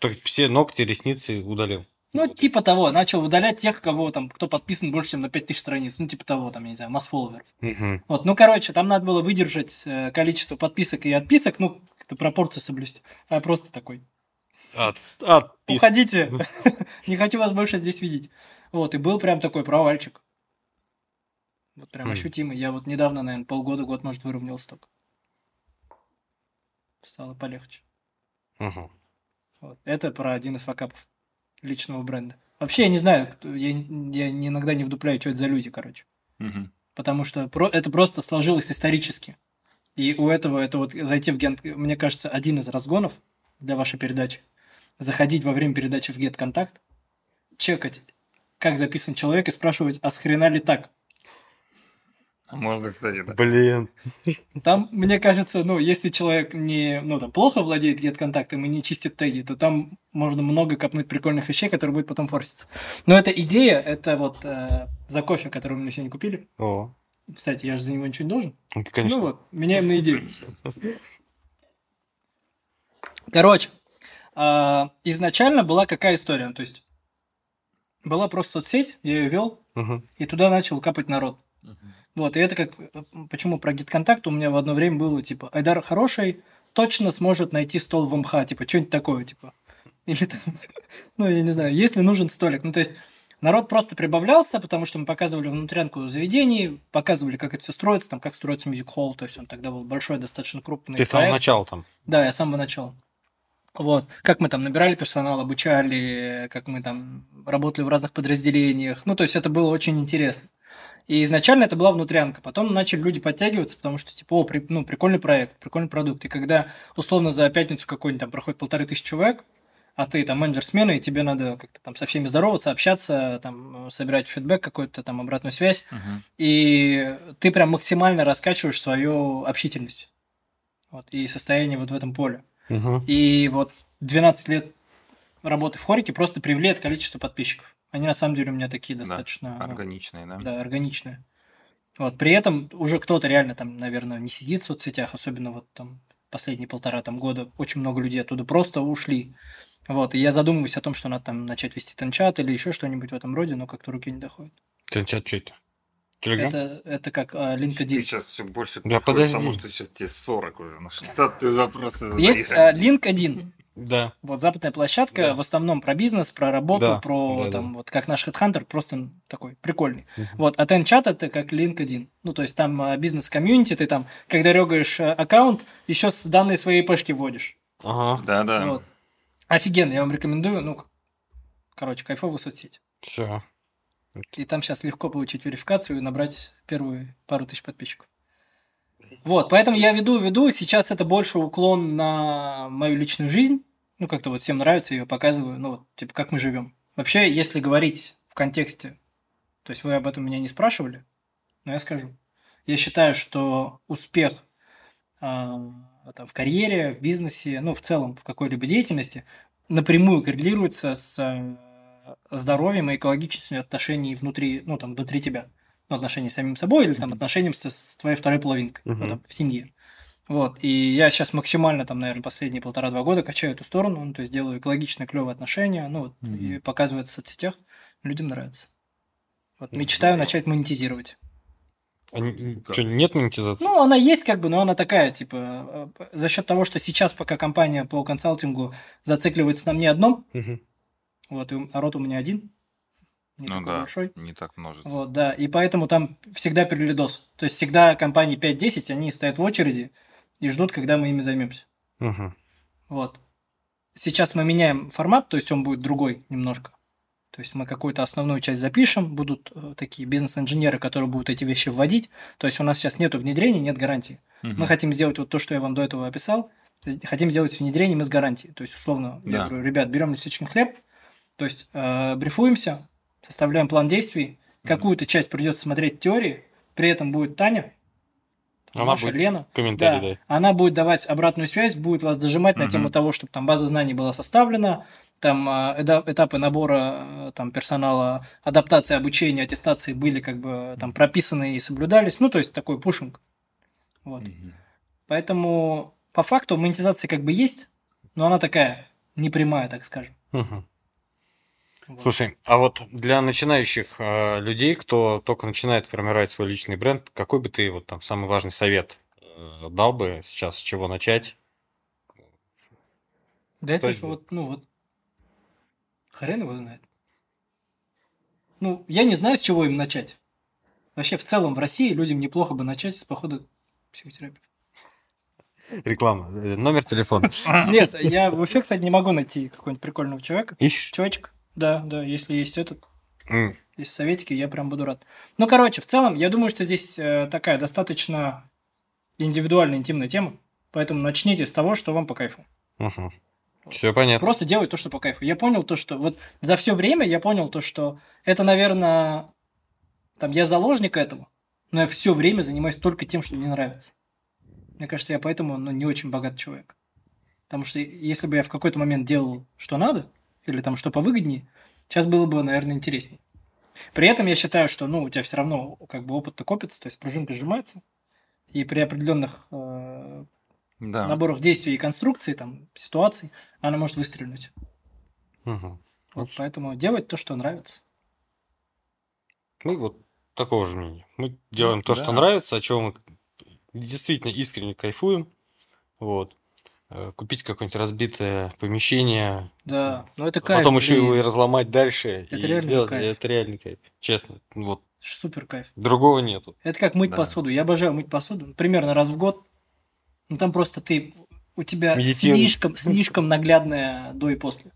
Так все ногти, ресницы удалил. Ну, типа того, начал удалять тех, кого там, кто подписан больше, чем на 5000 страниц. Ну, типа того, там, я не знаю, масс-фолловеров. Мгм. Вот, ну, короче, там надо было выдержать э, количество подписок и отписок, ну, как-то пропорцию соблюсти. А я просто такой, От- отпис- уходите, не хочу вас больше здесь видеть. Вот, и был прям такой провальчик. Вот прям Хм. ощутимый. Я вот недавно, наверное, полгода, год, может, выровнялся только. Стало полегче. Мгм. Вот. Это про один из факапов личного бренда. Вообще, я не знаю, я, я не- иногда не вдупляю, что это за люди, короче. Мгм. Потому что про, это просто сложилось исторически. И у этого, это вот зайти в ген, мне кажется, один из разгонов для вашей передачи. Заходить во время передачи в GetContact, чекать, как записан человек, и спрашивать, а с хрена ли так? А Можно, кстати, да. Блин. Там, мне кажется, ну, если человек не, ну, там, плохо владеет GetContact и не чистит теги, то там можно много копнуть прикольных вещей, которые будут потом форситься. Но эта идея, это вот э, за кофе, который мы сегодня купили. О, Кстати, я же за него ничего не должен. ну, конечно. Ну вот, меняем на идею. Короче, а, изначально была какая история? То есть, была просто соцсеть, я ее вел, и туда начал капать народ. Вот, и это как... Почему про GitContact у меня в одно время было, типа, Айдар хороший, точно сможет найти стол в МХ, типа, что-нибудь такое, типа. Или там, ну, я не знаю, если нужен столик. Ну, то есть, народ просто прибавлялся, потому что мы показывали внутрянку заведений, показывали, как это все строится, там, как строится мюзик холл, то есть, он тогда был большой, достаточно крупный Ты с самого начала там. Да, я с самого начала. Вот. Как мы там набирали персонал, обучали, как мы там работали в разных подразделениях. Ну, то есть это было очень интересно. И изначально это была внутрянка. Потом начали люди подтягиваться, потому что, типа, о, при- ну, прикольный проект, прикольный продукт. И когда, условно, за пятницу какой-нибудь там проходит полторы тысячи человек, а ты там менеджер смены, и тебе надо как-то там со всеми здороваться, общаться, там, собирать фидбэк какой-то, там, обратную связь, Мгм. и ты прям максимально раскачиваешь свою общительность. Вот, и состояние вот в этом поле. Мгм. И вот 12 лет работы в Хорике просто привели это количество подписчиков. Они на самом деле у меня такие Да, достаточно ну, Органичные, да. да, органичные. Вот, при этом уже кто-то реально там, наверное, не сидит в соцсетях, особенно вот там последние полтора там, года очень много людей оттуда просто ушли. Вот, и я задумываюсь о том, что надо там начать вести танчат или еще что-нибудь в этом роде, но как-то руки не доходят. Ты чат что это? Телеграм? Это, это как а, Ты LinkedIn. сейчас все больше Да подожди. тому, что сейчас тебе 40 уже. Ну что ты вопросы Есть задаешь? а, LinkedIn. Да. Вот западная площадка, Да. в основном про бизнес, про работу, Да, про да, там да. вот как наш HeadHunter, просто такой прикольный. Мгм. Вот, а Тенчат это как LinkedIn. Ну, то есть там а, бизнес-комьюнити, ты там, когда регаешь а, аккаунт, еще с данные своей пешки вводишь. Ага. Да, да. Вот. Офигенно, я вам рекомендую. Ну, короче, кайфовая соцсеть. Все. И там сейчас легко получить верификацию и набрать первую пару тысяч подписчиков. Вот, поэтому я веду, веду. Сейчас это больше уклон на мою личную жизнь. Ну, как-то вот всем нравится, я ее показываю. Ну, вот, типа, как мы живем. Вообще, если говорить в контексте, то есть вы об этом меня не спрашивали, но я скажу. Я считаю, что успех а, там, в карьере, в бизнесе, ну, в целом, в какой-либо деятельности напрямую коррелируется с а, здоровьем и экологичностью отношений внутри, ну, там, внутри тебя. Ну, отношений с самим собой или там отношением со- с твоей второй половинкой, ну, Мгм. там, в семье. Вот, и я сейчас максимально, там, наверное, последние полтора-два года качаю эту сторону, ну, то есть делаю экологичные, клевые отношения, ну, вот, Мгм. и показываю это в соцсетях, людям нравится. Вот, Ну, мечтаю начать монетизировать. А чё, нет монетизации? Ну, она есть, как бы, но она такая, типа, э, за счет того, что сейчас пока компания по консалтингу зацикливается на мне одном, Мгм. вот, и народ у меня один, не Ну такой да, большой. не так множится. Вот, да, и поэтому там всегда перелидос. То есть всегда компании 5-10, они стоят в очереди и ждут, когда мы ими займемся. Мгм. Вот. Сейчас мы меняем формат, то есть он будет другой немножко. То есть мы какую-то основную часть запишем, будут э, такие бизнес-инженеры, которые будут эти вещи вводить. То есть у нас сейчас нету внедрения, нет гарантии. Мгм. Мы хотим сделать вот то, что я вам до этого описал, хотим сделать внедрение мы с гарантией. То есть, условно, я Да. говорю, ребят, берем лисичный хлеб, то есть э, брифуемся, составляем план действий, какую-то часть придется смотреть теории, при этом будет Таня, Она будет Лена, Комментарий, да, да. она будет давать обратную связь, будет вас дожимать на Мгм. тему того, чтобы там база знаний была составлена, там а, этапы набора э, там персонала, адаптации, обучения, аттестации были как бы там прописаны и соблюдались, ну то есть такой пушинг. Вот. Мгм. Поэтому по факту монетизация как бы есть, но она такая непрямая, так скажем. Мгм. Вот. Слушай, а вот для начинающих э, людей, кто только начинает формировать свой личный бренд, какой бы ты вот там самый важный совет э, дал бы сейчас, с чего начать? Да это же вот, ну вот, хрен его знает. Ну, я не знаю, с чего им начать. Вообще, в целом, в России людям неплохо бы начать с похода к. Реклама. Э, Номер телефона. Нет, я в Уфе, кстати, не могу найти какого-нибудь прикольного человека. Ищешь? Чувачек, да, да, если есть этот, М, есть советики, я прям буду рад. Ну, короче, в целом, я думаю, что здесь э, такая достаточно индивидуальная, интимная тема, поэтому начните с того, что вам по кайфу. мгм. Все понятно. Просто делай то, что по кайфу. Я понял то, что вот за все время я понял то, что это, наверное, там я заложник этого, но я все время занимаюсь только тем, что мне нравится. Мне кажется, я поэтому ну, не очень богатый человек. Потому что если бы я в какой-то момент делал, что надо, или там что повыгоднее, сейчас было бы, наверное, интересней. При этом я считаю, что ну, у тебя все равно как бы опыт-то копится, то есть пружинка сжимается, и при определенных э, Да. наборах действий и конструкций, там, ситуаций, она может выстрелить. Мгм. Вот поэтому делать то, что нравится. Мы вот такого же мнения. Мы делаем то, что да. нравится, о чем мы действительно искренне кайфуем. Вот. Э, Купить какое-нибудь разбитое помещение, Да, но это кайф. потом еще его и разломать дальше. Это и реально сделать. кайф. Это реальный кайф. Честно. Вот. Супер кайф. Другого нету. Это как мыть Да. посуду. Я обожаю мыть посуду. Примерно раз в год. Ну там просто ты у тебя Медитируешь. слишком, слишком наглядное до и после.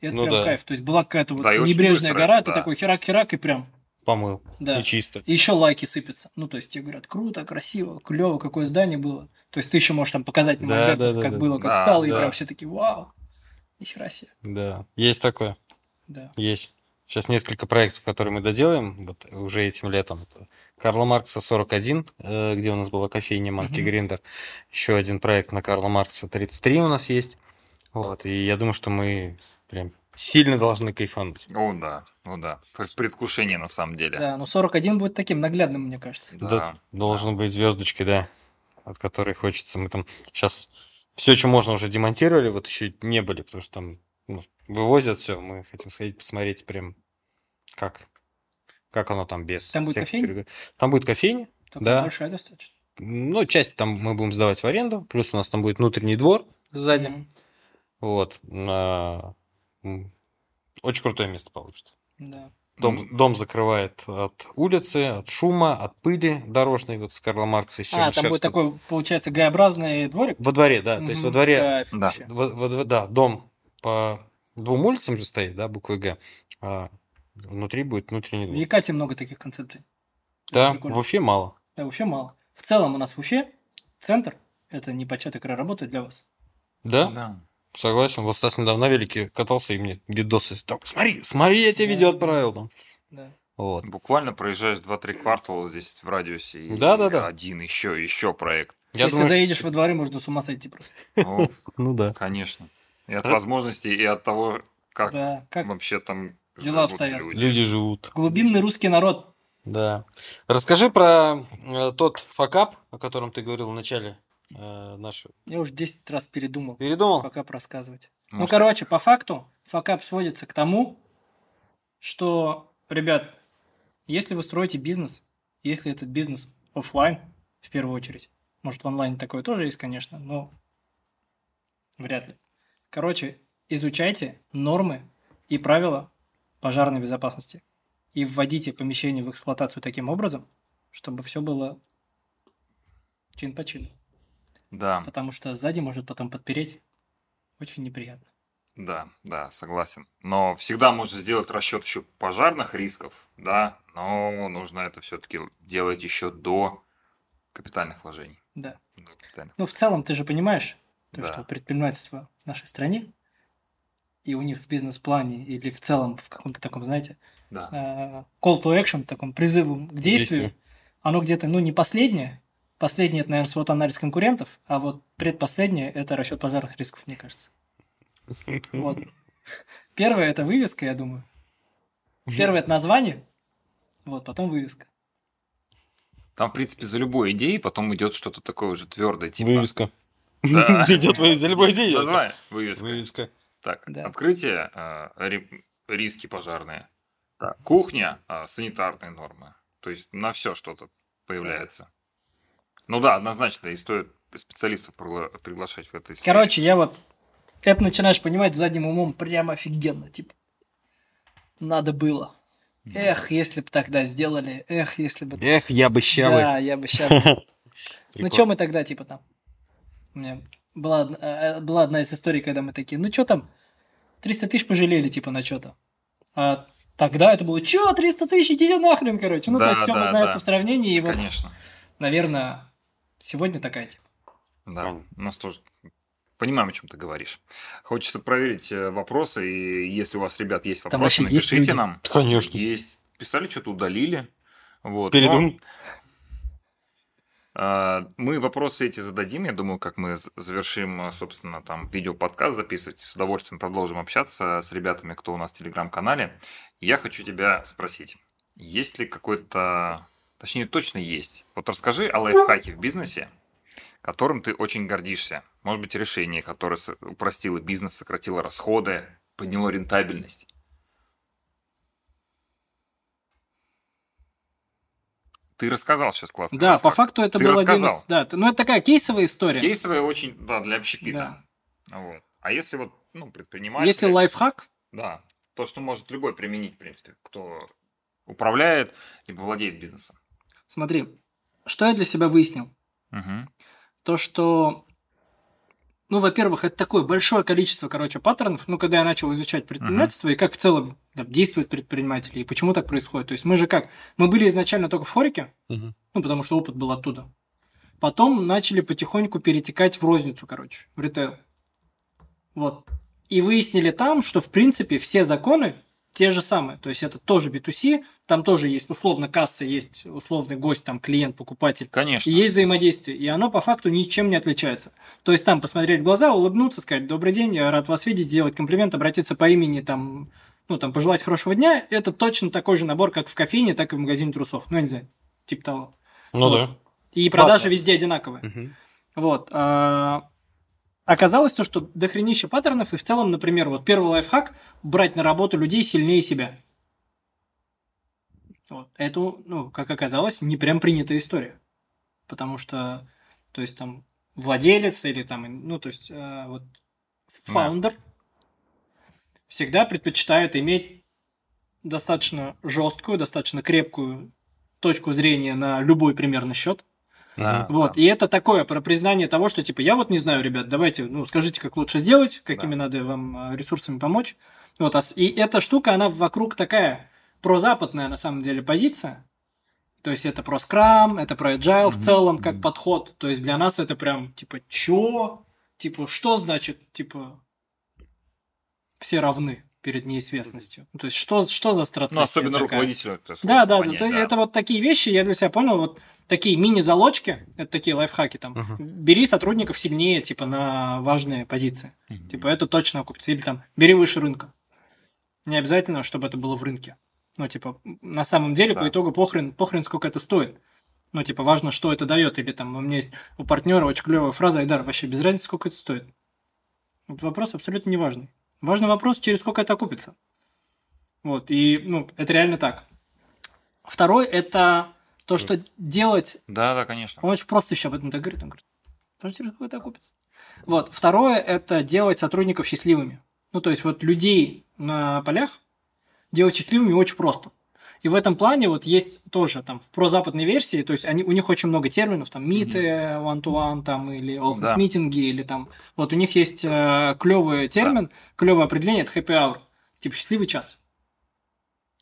И это Ну прям да. кайф. То есть была какая-то вот Да, и небрежная быстро гора, это, ты да. такой херак-херак и прям. Помыл. Да. И чисто. И еще лайки сыпятся. Ну, то есть тебе говорят, круто, красиво, клево, какое здание было. То есть ты еще можешь там показать на Да, да, да, как да. было, как Да, стало, и да. прям все такие, вау, нихера себе. Да. Есть такое. Да. Есть. Сейчас несколько проектов, которые мы доделаем вот уже этим летом. Это Карла Маркса 41, э, где у нас была кофейня Манки. Гриндер. Еще один проект на Карла Маркса 33 у нас есть. Вот. И я думаю, что мы прям сильно должны кайфануть. О, да. О, да. В предвкушении, на самом деле. Да, но 41 будет таким наглядным, мне кажется. Да. Да, Должен быть звездочкой, да, от которой хочется. Мы там сейчас все, что можно, уже демонтировали, вот еще не были, потому что там ну, вывозят все. Мы хотим сходить посмотреть прям как как оно там без Там будет кофейня? перег- Там будет кофейня. Только Да. большая достаточно. Ну, часть там мы будем сдавать в аренду, плюс у нас там будет внутренний двор сзади. Мгм. Вот. А, Очень крутое место получится. Да. Дом, дом закрывает от улицы, от шума, от пыли дорожной, вот с Карла Маркса, из А, там будет такой, получается, Г-образный дворик? Во дворе, да. То есть во дворе, Да. вообще. во- во да, дом по двум улицам же стоит, да, буквой Г. Внутри будет внутренний В двор. Якате много таких концепций. Да, в Уфе мало. Да, вообще мало. В целом у нас в Уфе центр – это не початок работает для вас. Да, Да. согласен. Вот Стас недавно на велике катался, и мне видосы там, смотри, смотри, я тебе Да, видео да. отправил. Там. Да. Вот. Буквально проезжаешь 2-3 квартала здесь в радиусе. и Да-да-да. Один еще, еще проект. Я Если думаю, что- заедешь во дворы, можно с ума сойти просто. Ну, Ну да. конечно. И от возможностей, и от того, как Да, как вообще там дела обстоят. люди. Люди живут. глубинный русский народ. Да. Расскажи про э, тот факап, о котором ты говорил в начале э, наши... Я уже 10 раз передумал, Передумал? пока рассказывать. Ну, Может, короче, по факту, факап сводится к тому, что, ребят, если вы строите бизнес, если этот бизнес оффлайн, в первую очередь, может, в онлайне такое тоже есть, конечно, но вряд ли. Короче, изучайте нормы и правила пожарной безопасности и вводите помещение в эксплуатацию таким образом, чтобы все было чин по чину. Да, Потому что сзади может потом подпереть. Очень неприятно. да, да, согласен. Но всегда можно сделать расчет еще пожарных рисков, да, но нужно это все-таки делать еще до капитальных вложений. Да. До капитальных. Ну, в целом, ты же понимаешь, то, Да. что предпринимательство в нашей стране, и у них в бизнес-плане или в целом в каком-то таком, знаете, Да. э, call to action, таком призыву к действию, Действию. оно где-то, ну, не последнее. Последнее, это, наверное, свод анализ конкурентов, а вот предпоследнее – это расчет пожарных рисков, мне кажется. Вот. Первое – это вывеска, я думаю. Первое – это название, вот, потом вывеска. Там, в принципе, за любой идеей потом идет что-то такое уже твердое, типа... Вывеска. Да. Идет за любой идеей. Название, вывеска. Вывеска. Так, Да. открытие, э, ри- риски пожарные. Так, кухня, э, санитарные нормы. То есть на все что-то появляется. Ну да, однозначно, и стоит специалистов пригла- приглашать в этой сфере. Короче, я вот это начинаешь понимать задним умом прям офигенно. Типа, надо было. Эх, если бы тогда сделали, эх, если бы... Эх, я бы щавы. Да, я бы сейчас... Ну, что мы тогда, типа, там? У меня была, од- э, была одна из историй, когда мы такие, ну, что там, 300 тысяч пожалели, типа, на что-то. А тогда это было, что, 300 тысяч, идите нахрен, короче. Ну, то Да, есть, все да, знается да. в сравнении, и вот, Конечно. наверное, сегодня такая тема. Да, у нас тоже понимаем, о чем ты говоришь. Хочется проверить э, вопросы, и если у вас, ребят, есть вопросы, есть напишите люди? нам. Конечно. Есть. Писали, что-то удалили. Вот. Передум. Но, Мы вопросы эти зададим, я думаю, как мы завершим, а, собственно, там видео-подкаст записывать. С удовольствием продолжим общаться с ребятами, кто у нас в Телеграм-канале. Я хочу тебя спросить, есть ли какой-то, точнее, точно есть. Вот расскажи о лайфхаке в бизнесе, которым ты очень гордишься. Может быть, решение, которое упростило бизнес, сократило расходы, подняло рентабельность. Ты рассказал сейчас классно. Да, по факту это Ты был один рассказал. из... Да, ну, это такая кейсовая история. Кейсовая очень, да, для общепита. Вот. А если вот, ну, предприниматель... Если лайфхак, Да, то, что может любой применить, в принципе, кто управляет либо владеет бизнесом. смотри, что я для себя выяснил? Мгм. то, что, ну, во-первых, это такое большое количество, короче, паттернов, ну, когда я начал изучать предпринимательство и как в целом действуют предприниматели, и почему так происходит. То есть мы же как, мы были изначально только в Хорике, Мгм. ну, потому что опыт был оттуда. Потом начали потихоньку перетекать в розницу, короче, в ритейл. Вот. И выяснили там, что, в принципе, все законы те же самые. То есть это тоже B2C, там тоже есть условно касса, есть условный гость, там клиент, покупатель. Конечно. И есть взаимодействие, и оно по факту ничем не отличается. То есть там посмотреть в глаза, улыбнуться, сказать «Добрый день, я рад вас видеть», сделать комплимент, обратиться по имени, там, ну, там, пожелать хорошего дня, это точно такой же набор, как в кофейне, так и в магазине трусов. Ну, я не знаю, типа того. Ну Вот. да. И продажи Ладно. везде одинаковые. Мгм. Вот. а, Оказалось то, что дохренища паттернов, и в целом, например, вот первый лайфхак – брать на работу людей сильнее себя. Вот. Это, ну, как оказалось, не прям принятая история. Потому что, то есть, там, владелец или там, ну, то есть, э, вот, фаундер всегда предпочитает иметь достаточно жесткую, достаточно крепкую точку зрения на любой примерно счет. Да, Вот, да. и это такое про признание того, что типа я вот не знаю, ребят, давайте, ну, скажите, как лучше сделать, какими надо вам а, ресурсами помочь. Вот, а и эта штука, она вокруг такая прозападная на самом деле позиция. То есть это про скрам, это про agile в Мгм, целом как мгм. подход. То есть для нас это прям типа чё? Типа что значит типа все равны перед неизвестностью? То есть что что за стратегия Ну, особенно такая? руководителю это Да, да, понять, да, то- это вот такие вещи, я для себя понял, вот такие мини-залочки, это такие лайфхаки там. Мгм. Бери сотрудников сильнее, типа, на важные позиции. Мгм. Типа, это точно окупится. Или там, бери выше рынка. Не обязательно, чтобы это было в рынке. Ну, типа, на самом деле, Да. по итогу, похрен, похрен, сколько это стоит. Ну, типа, важно, что это дает. Или там у меня есть у партнера очень клевая фраза, Айдар, вообще без разницы, сколько это стоит. Вот вопрос абсолютно не важный. Вопрос, через сколько это окупится. Вот, и, ну, это реально так. Второй – это то, что делать Да, да, конечно. он очень просто еще об этом так говорит. Он говорит, «Подожди, через какой это окупится. Вот. Второе – это делать сотрудников счастливыми. Ну, то есть, вот людей на полях делать счастливыми очень просто. И в этом плане вот есть тоже там в прозападной версии, то есть они, у них очень много терминов, там миты, one-to-one, там, или all Да. митинги, или там, вот у них есть э, клевый термин, клевое определение, это happy hour, типа счастливый час.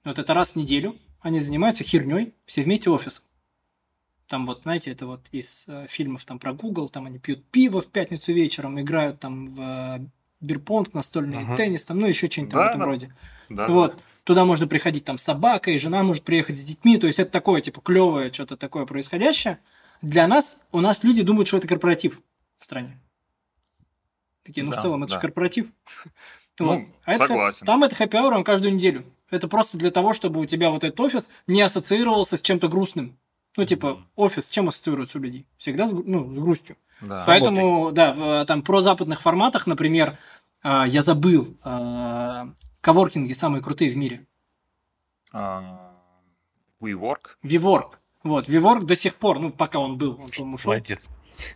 Вот это раз в неделю они занимаются херней, все вместе офис. Там вот, знаете, это вот из э, фильмов там про Google, там они пьют пиво в пятницу вечером, играют там в э, бирпонг, настольный Ага. теннис, там, ну еще что-нибудь там в Да, этом да. роде. Да, Вот. Туда можно приходить там с собакой, жена может приехать с детьми. То есть это такое, типа, клевое что-то такое происходящее. Для нас, у нас люди думают, что это корпоратив в стране. Такие, ну Да, в целом, это да. же корпоратив. Ну, Вот. А это согласен. там это хэппи он каждую неделю. Это просто для того, чтобы у тебя вот этот офис не ассоциировался с чем-то грустным. Ну, типа, офис с чем ассоциируется у людей? Всегда с, ну, с грустью. Да. Поэтому, да, в там про западных форматах, например, а, я забыл, а, коворкинги самые крутые в мире. А, WeWork. Виворк. Вот, Виворк до сих пор, ну, пока он был, он, по-моему, ушел. Молодец.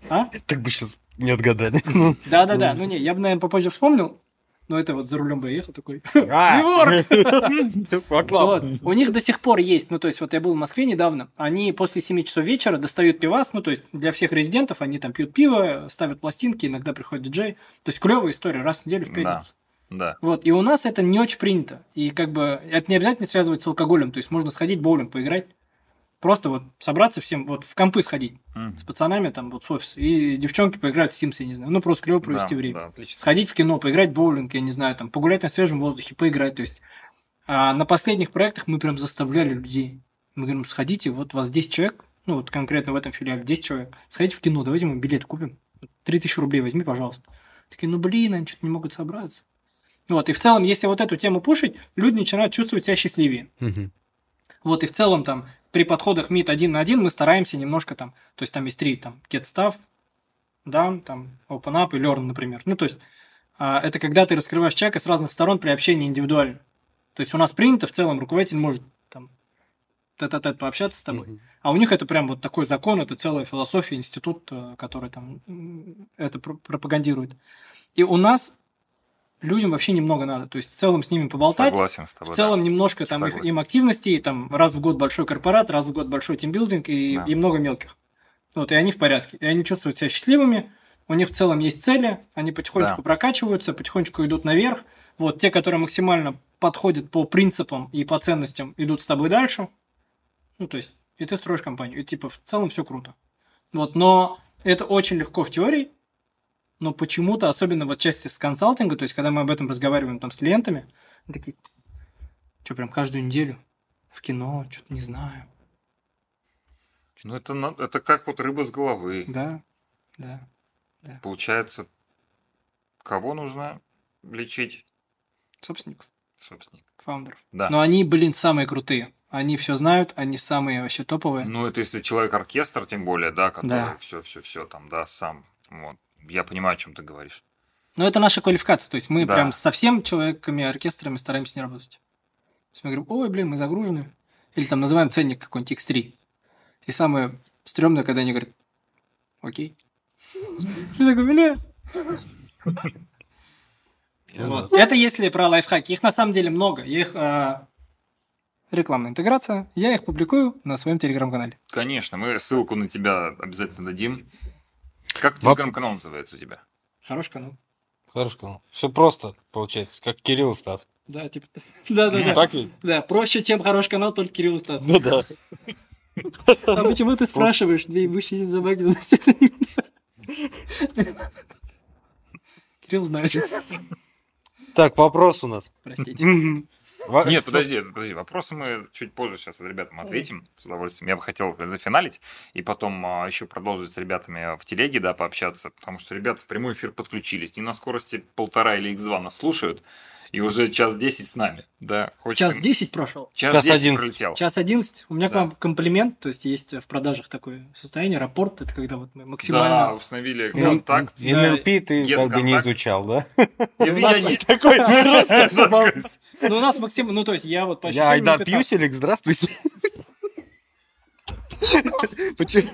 А? Так бы сейчас не отгадали. Да-да-да, ну не, я бы, наверное, попозже вспомнил, но это вот за рулем бы я ехал такой. А! Вот. У них до сих пор есть, ну, то есть, вот я был в Москве недавно, они после 7 часов вечера достают пивас, ну, то есть, для всех резидентов они там пьют пиво, ставят пластинки, иногда приходит диджей. То есть, клевая история, раз в неделю в пятницу. Да. Вот, и у нас это не очень принято. И как бы это не обязательно связывать с алкоголем. То есть можно сходить боулинг поиграть. Просто вот собраться всем, вот в компы сходить Мгм. с пацанами там вот с офиса. И девчонки поиграть в Sims, я не знаю. Ну, просто клево провести Да, время. Да, отлично. Сходить в кино, поиграть в боулинг, я не знаю, там, погулять на свежем воздухе, поиграть. То есть а на последних проектах мы прям заставляли людей. Мы говорим, сходите, вот у вас 10 человек, ну вот конкретно в этом филиале 10 человек, сходите в кино, давайте мы билет купим. 3000 рублей возьми, пожалуйста. Такие, ну блин, они что-то не могут собраться. Вот, и в целом, если вот эту тему пушить, люди начинают чувствовать себя счастливее. Вот, и в целом там при подходах мид один на один мы стараемся немножко там, то есть там есть три, там, get stuff, down, там, open up и learn, например. Ну, то есть а, это когда ты раскрываешь человека с разных сторон при общении индивидуально. То есть у нас принято в целом руководитель может там тет-а-тет пообщаться с тобой. Мгм. А у них это прям вот такой закон, это целая философия, институт, э, который там это про- пропагандирует. И у нас людям вообще немного надо. То есть в целом с ними поболтать, Согласен с тобой. в целом да. немножко там их, им активностей, там раз в год большой корпорат, раз в год большой тимбилдинг и, Да. и много мелких. Вот, и они в порядке. И они чувствуют себя счастливыми, у них в целом есть цели, они потихонечку Да. прокачиваются, потихонечку идут наверх. Вот те, которые максимально подходят по принципам и по ценностям, идут с тобой дальше. Ну, то есть, и ты строишь компанию. И типа в целом все круто. Вот, но это очень легко в теории, но почему-то, особенно вот части с консалтинга, то есть, когда мы об этом разговариваем там с клиентами, такие, что, прям каждую неделю в кино, что-то не знаю. Ну, это, это как вот рыба с головы. Да, да. Получается, кого нужно лечить? Собственников, Собственник. фаундеров. Да. Но они, блин, самые крутые. Они все знают, они самые вообще топовые. Ну, это если человек-оркестр, тем более, да, который Да. все-все-все там, да, сам. Вот. Я понимаю, о чем ты говоришь. Но это наша квалификация. То есть мы Да. прям со всем человеками, оркестрами стараемся не работать. То есть мы говорим, ой, блин, мы загружены. Или там называем ценник какой-нибудь X3. И самое стрёмное, когда они говорят, окей. Я такой, бля. Вот. Это если про лайфхаки. Их на самом деле много. Их а, рекламная интеграция. Я их публикую на своем телеграм-канале. Конечно, мы ссылку на тебя обязательно дадим. Как телеграм-канал называется у тебя? Хороший канал. Хорошо сказал. Все просто получается, как Кирилл и Стас. Да, типа. Да, да, да. Так ведь? Да, проще, чем хороший канал, только Кирилл и Стас. Ну да. А почему ты спрашиваешь? Две ебущиеся собаки, значит, это не меня. Кирилл знает. Так, вопрос у нас. Простите. Нет, подожди, подожди. Вопросы мы чуть позже сейчас ребятам ответим с удовольствием. Я бы хотел зафиналить и потом а, еще продолжить с ребятами в телеге, да, пообщаться, потому что ребята в прямой эфир подключились. Не на скорости полтора или x2 нас слушают, и уже час десять с нами, да. Хочется- Час 10 прошел. Час, Час 10 11. пролетел. Час 11. У меня к Да. вам комплимент. То есть, есть в продажах такое состояние. Рапорт это когда вот мы Да, максимально... установили Н- контакт. НЛП ты Get как бы не контакт. изучал, да? Ну, у нас максимум... Ну, то есть, я вот по Я Айдар 15. Пьюселик, здравствуйте. Почему?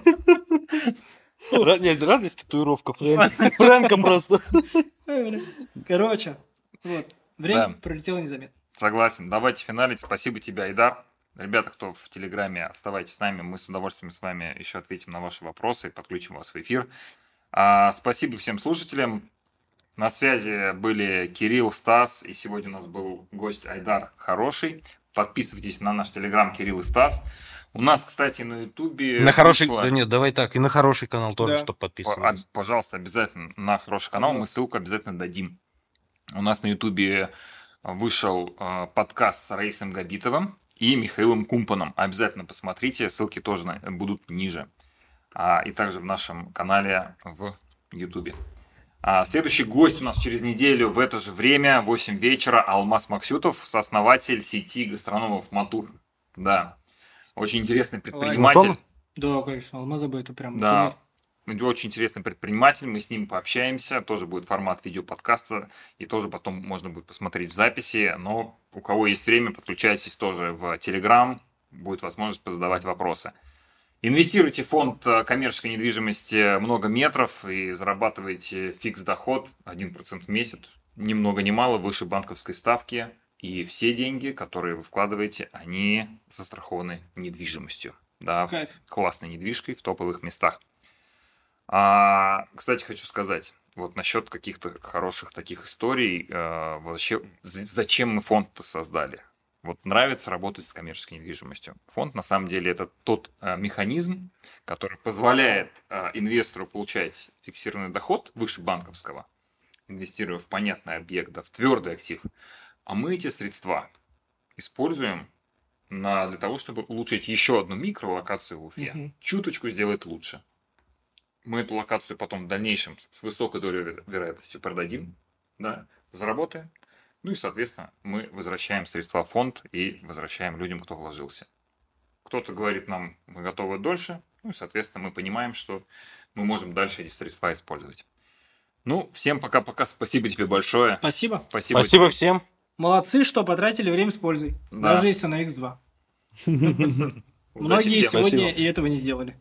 Раз- здесь татуировка Фрэнка. Фрэнка просто. Короче, вот. Время Да. пролетело незаметно. Согласен. Давайте финалить. Спасибо тебе, Айдар. Ребята, кто в Телеграме, оставайтесь с нами. Мы с удовольствием с вами еще ответим на ваши вопросы и подключим вас в эфир. А, спасибо всем слушателям. На связи были Кирилл, Стас, и сегодня у нас был гость Айдар Хороший. Подписывайтесь на наш Телеграм Кирилл и Стас. У нас, кстати, на Ютубе... На хороший... вышло- Да нет, давай так. И на хороший канал тоже, Да. чтобы По- подписывались. а, Пожалуйста, обязательно на хороший канал. Мы ссылку обязательно дадим. У нас на Ютубе вышел э, подкаст с Раисом Габитовым и Михаилом Кумпаном. Обязательно посмотрите, ссылки тоже будут ниже. А, и также в нашем канале в Ютубе. А, следующий гость у нас через неделю в это же время, 8 вечера, Алмаз Максютов, сооснователь сети гастрономов Матур. Да. Очень интересный предприниматель. Да, конечно, Алмаза бы это прям... Да. Очень интересный предприниматель, мы с ним пообщаемся, тоже будет формат видеоподкаста, и тоже потом можно будет посмотреть в записи, но у кого есть время, подключайтесь тоже в Телеграм, будет возможность позадавать вопросы. Инвестируйте в фонд э, коммерческой недвижимости много метров и зарабатываете фикс доход 1% в месяц, ни много ни мало, выше банковской ставки, и все деньги, которые вы вкладываете, они застрахованы недвижимостью. Да, Кайф. классной недвижкой в топовых местах. А, кстати, хочу сказать, вот насчет каких-то хороших таких историй, э, вообще, зачем мы фонд-то создали? Вот нравится работать с коммерческой недвижимостью. Фонд, на самом деле, это тот э, механизм, который позволяет э, инвестору получать фиксированный доход выше банковского, инвестируя в понятный объект, да, в твердый актив. А мы эти средства используем на, для того, чтобы улучшить еще одну микролокацию в Уфе. Мгм. Чуточку сделать лучше. Мы эту локацию потом в дальнейшем с высокой долей веро- вероятности продадим, да, заработаем. Ну и, соответственно, мы возвращаем средства в фонд и возвращаем людям, кто вложился. Кто-то говорит нам, мы готовы дольше, ну и, соответственно, мы понимаем, что мы можем дальше эти средства использовать. Ну, всем пока-пока, спасибо тебе большое. Спасибо. Спасибо. Спасибо всем. Молодцы, что потратили время с пользой. Да. Даже если на X2. Удачи Многие сегодня и этого не сделали.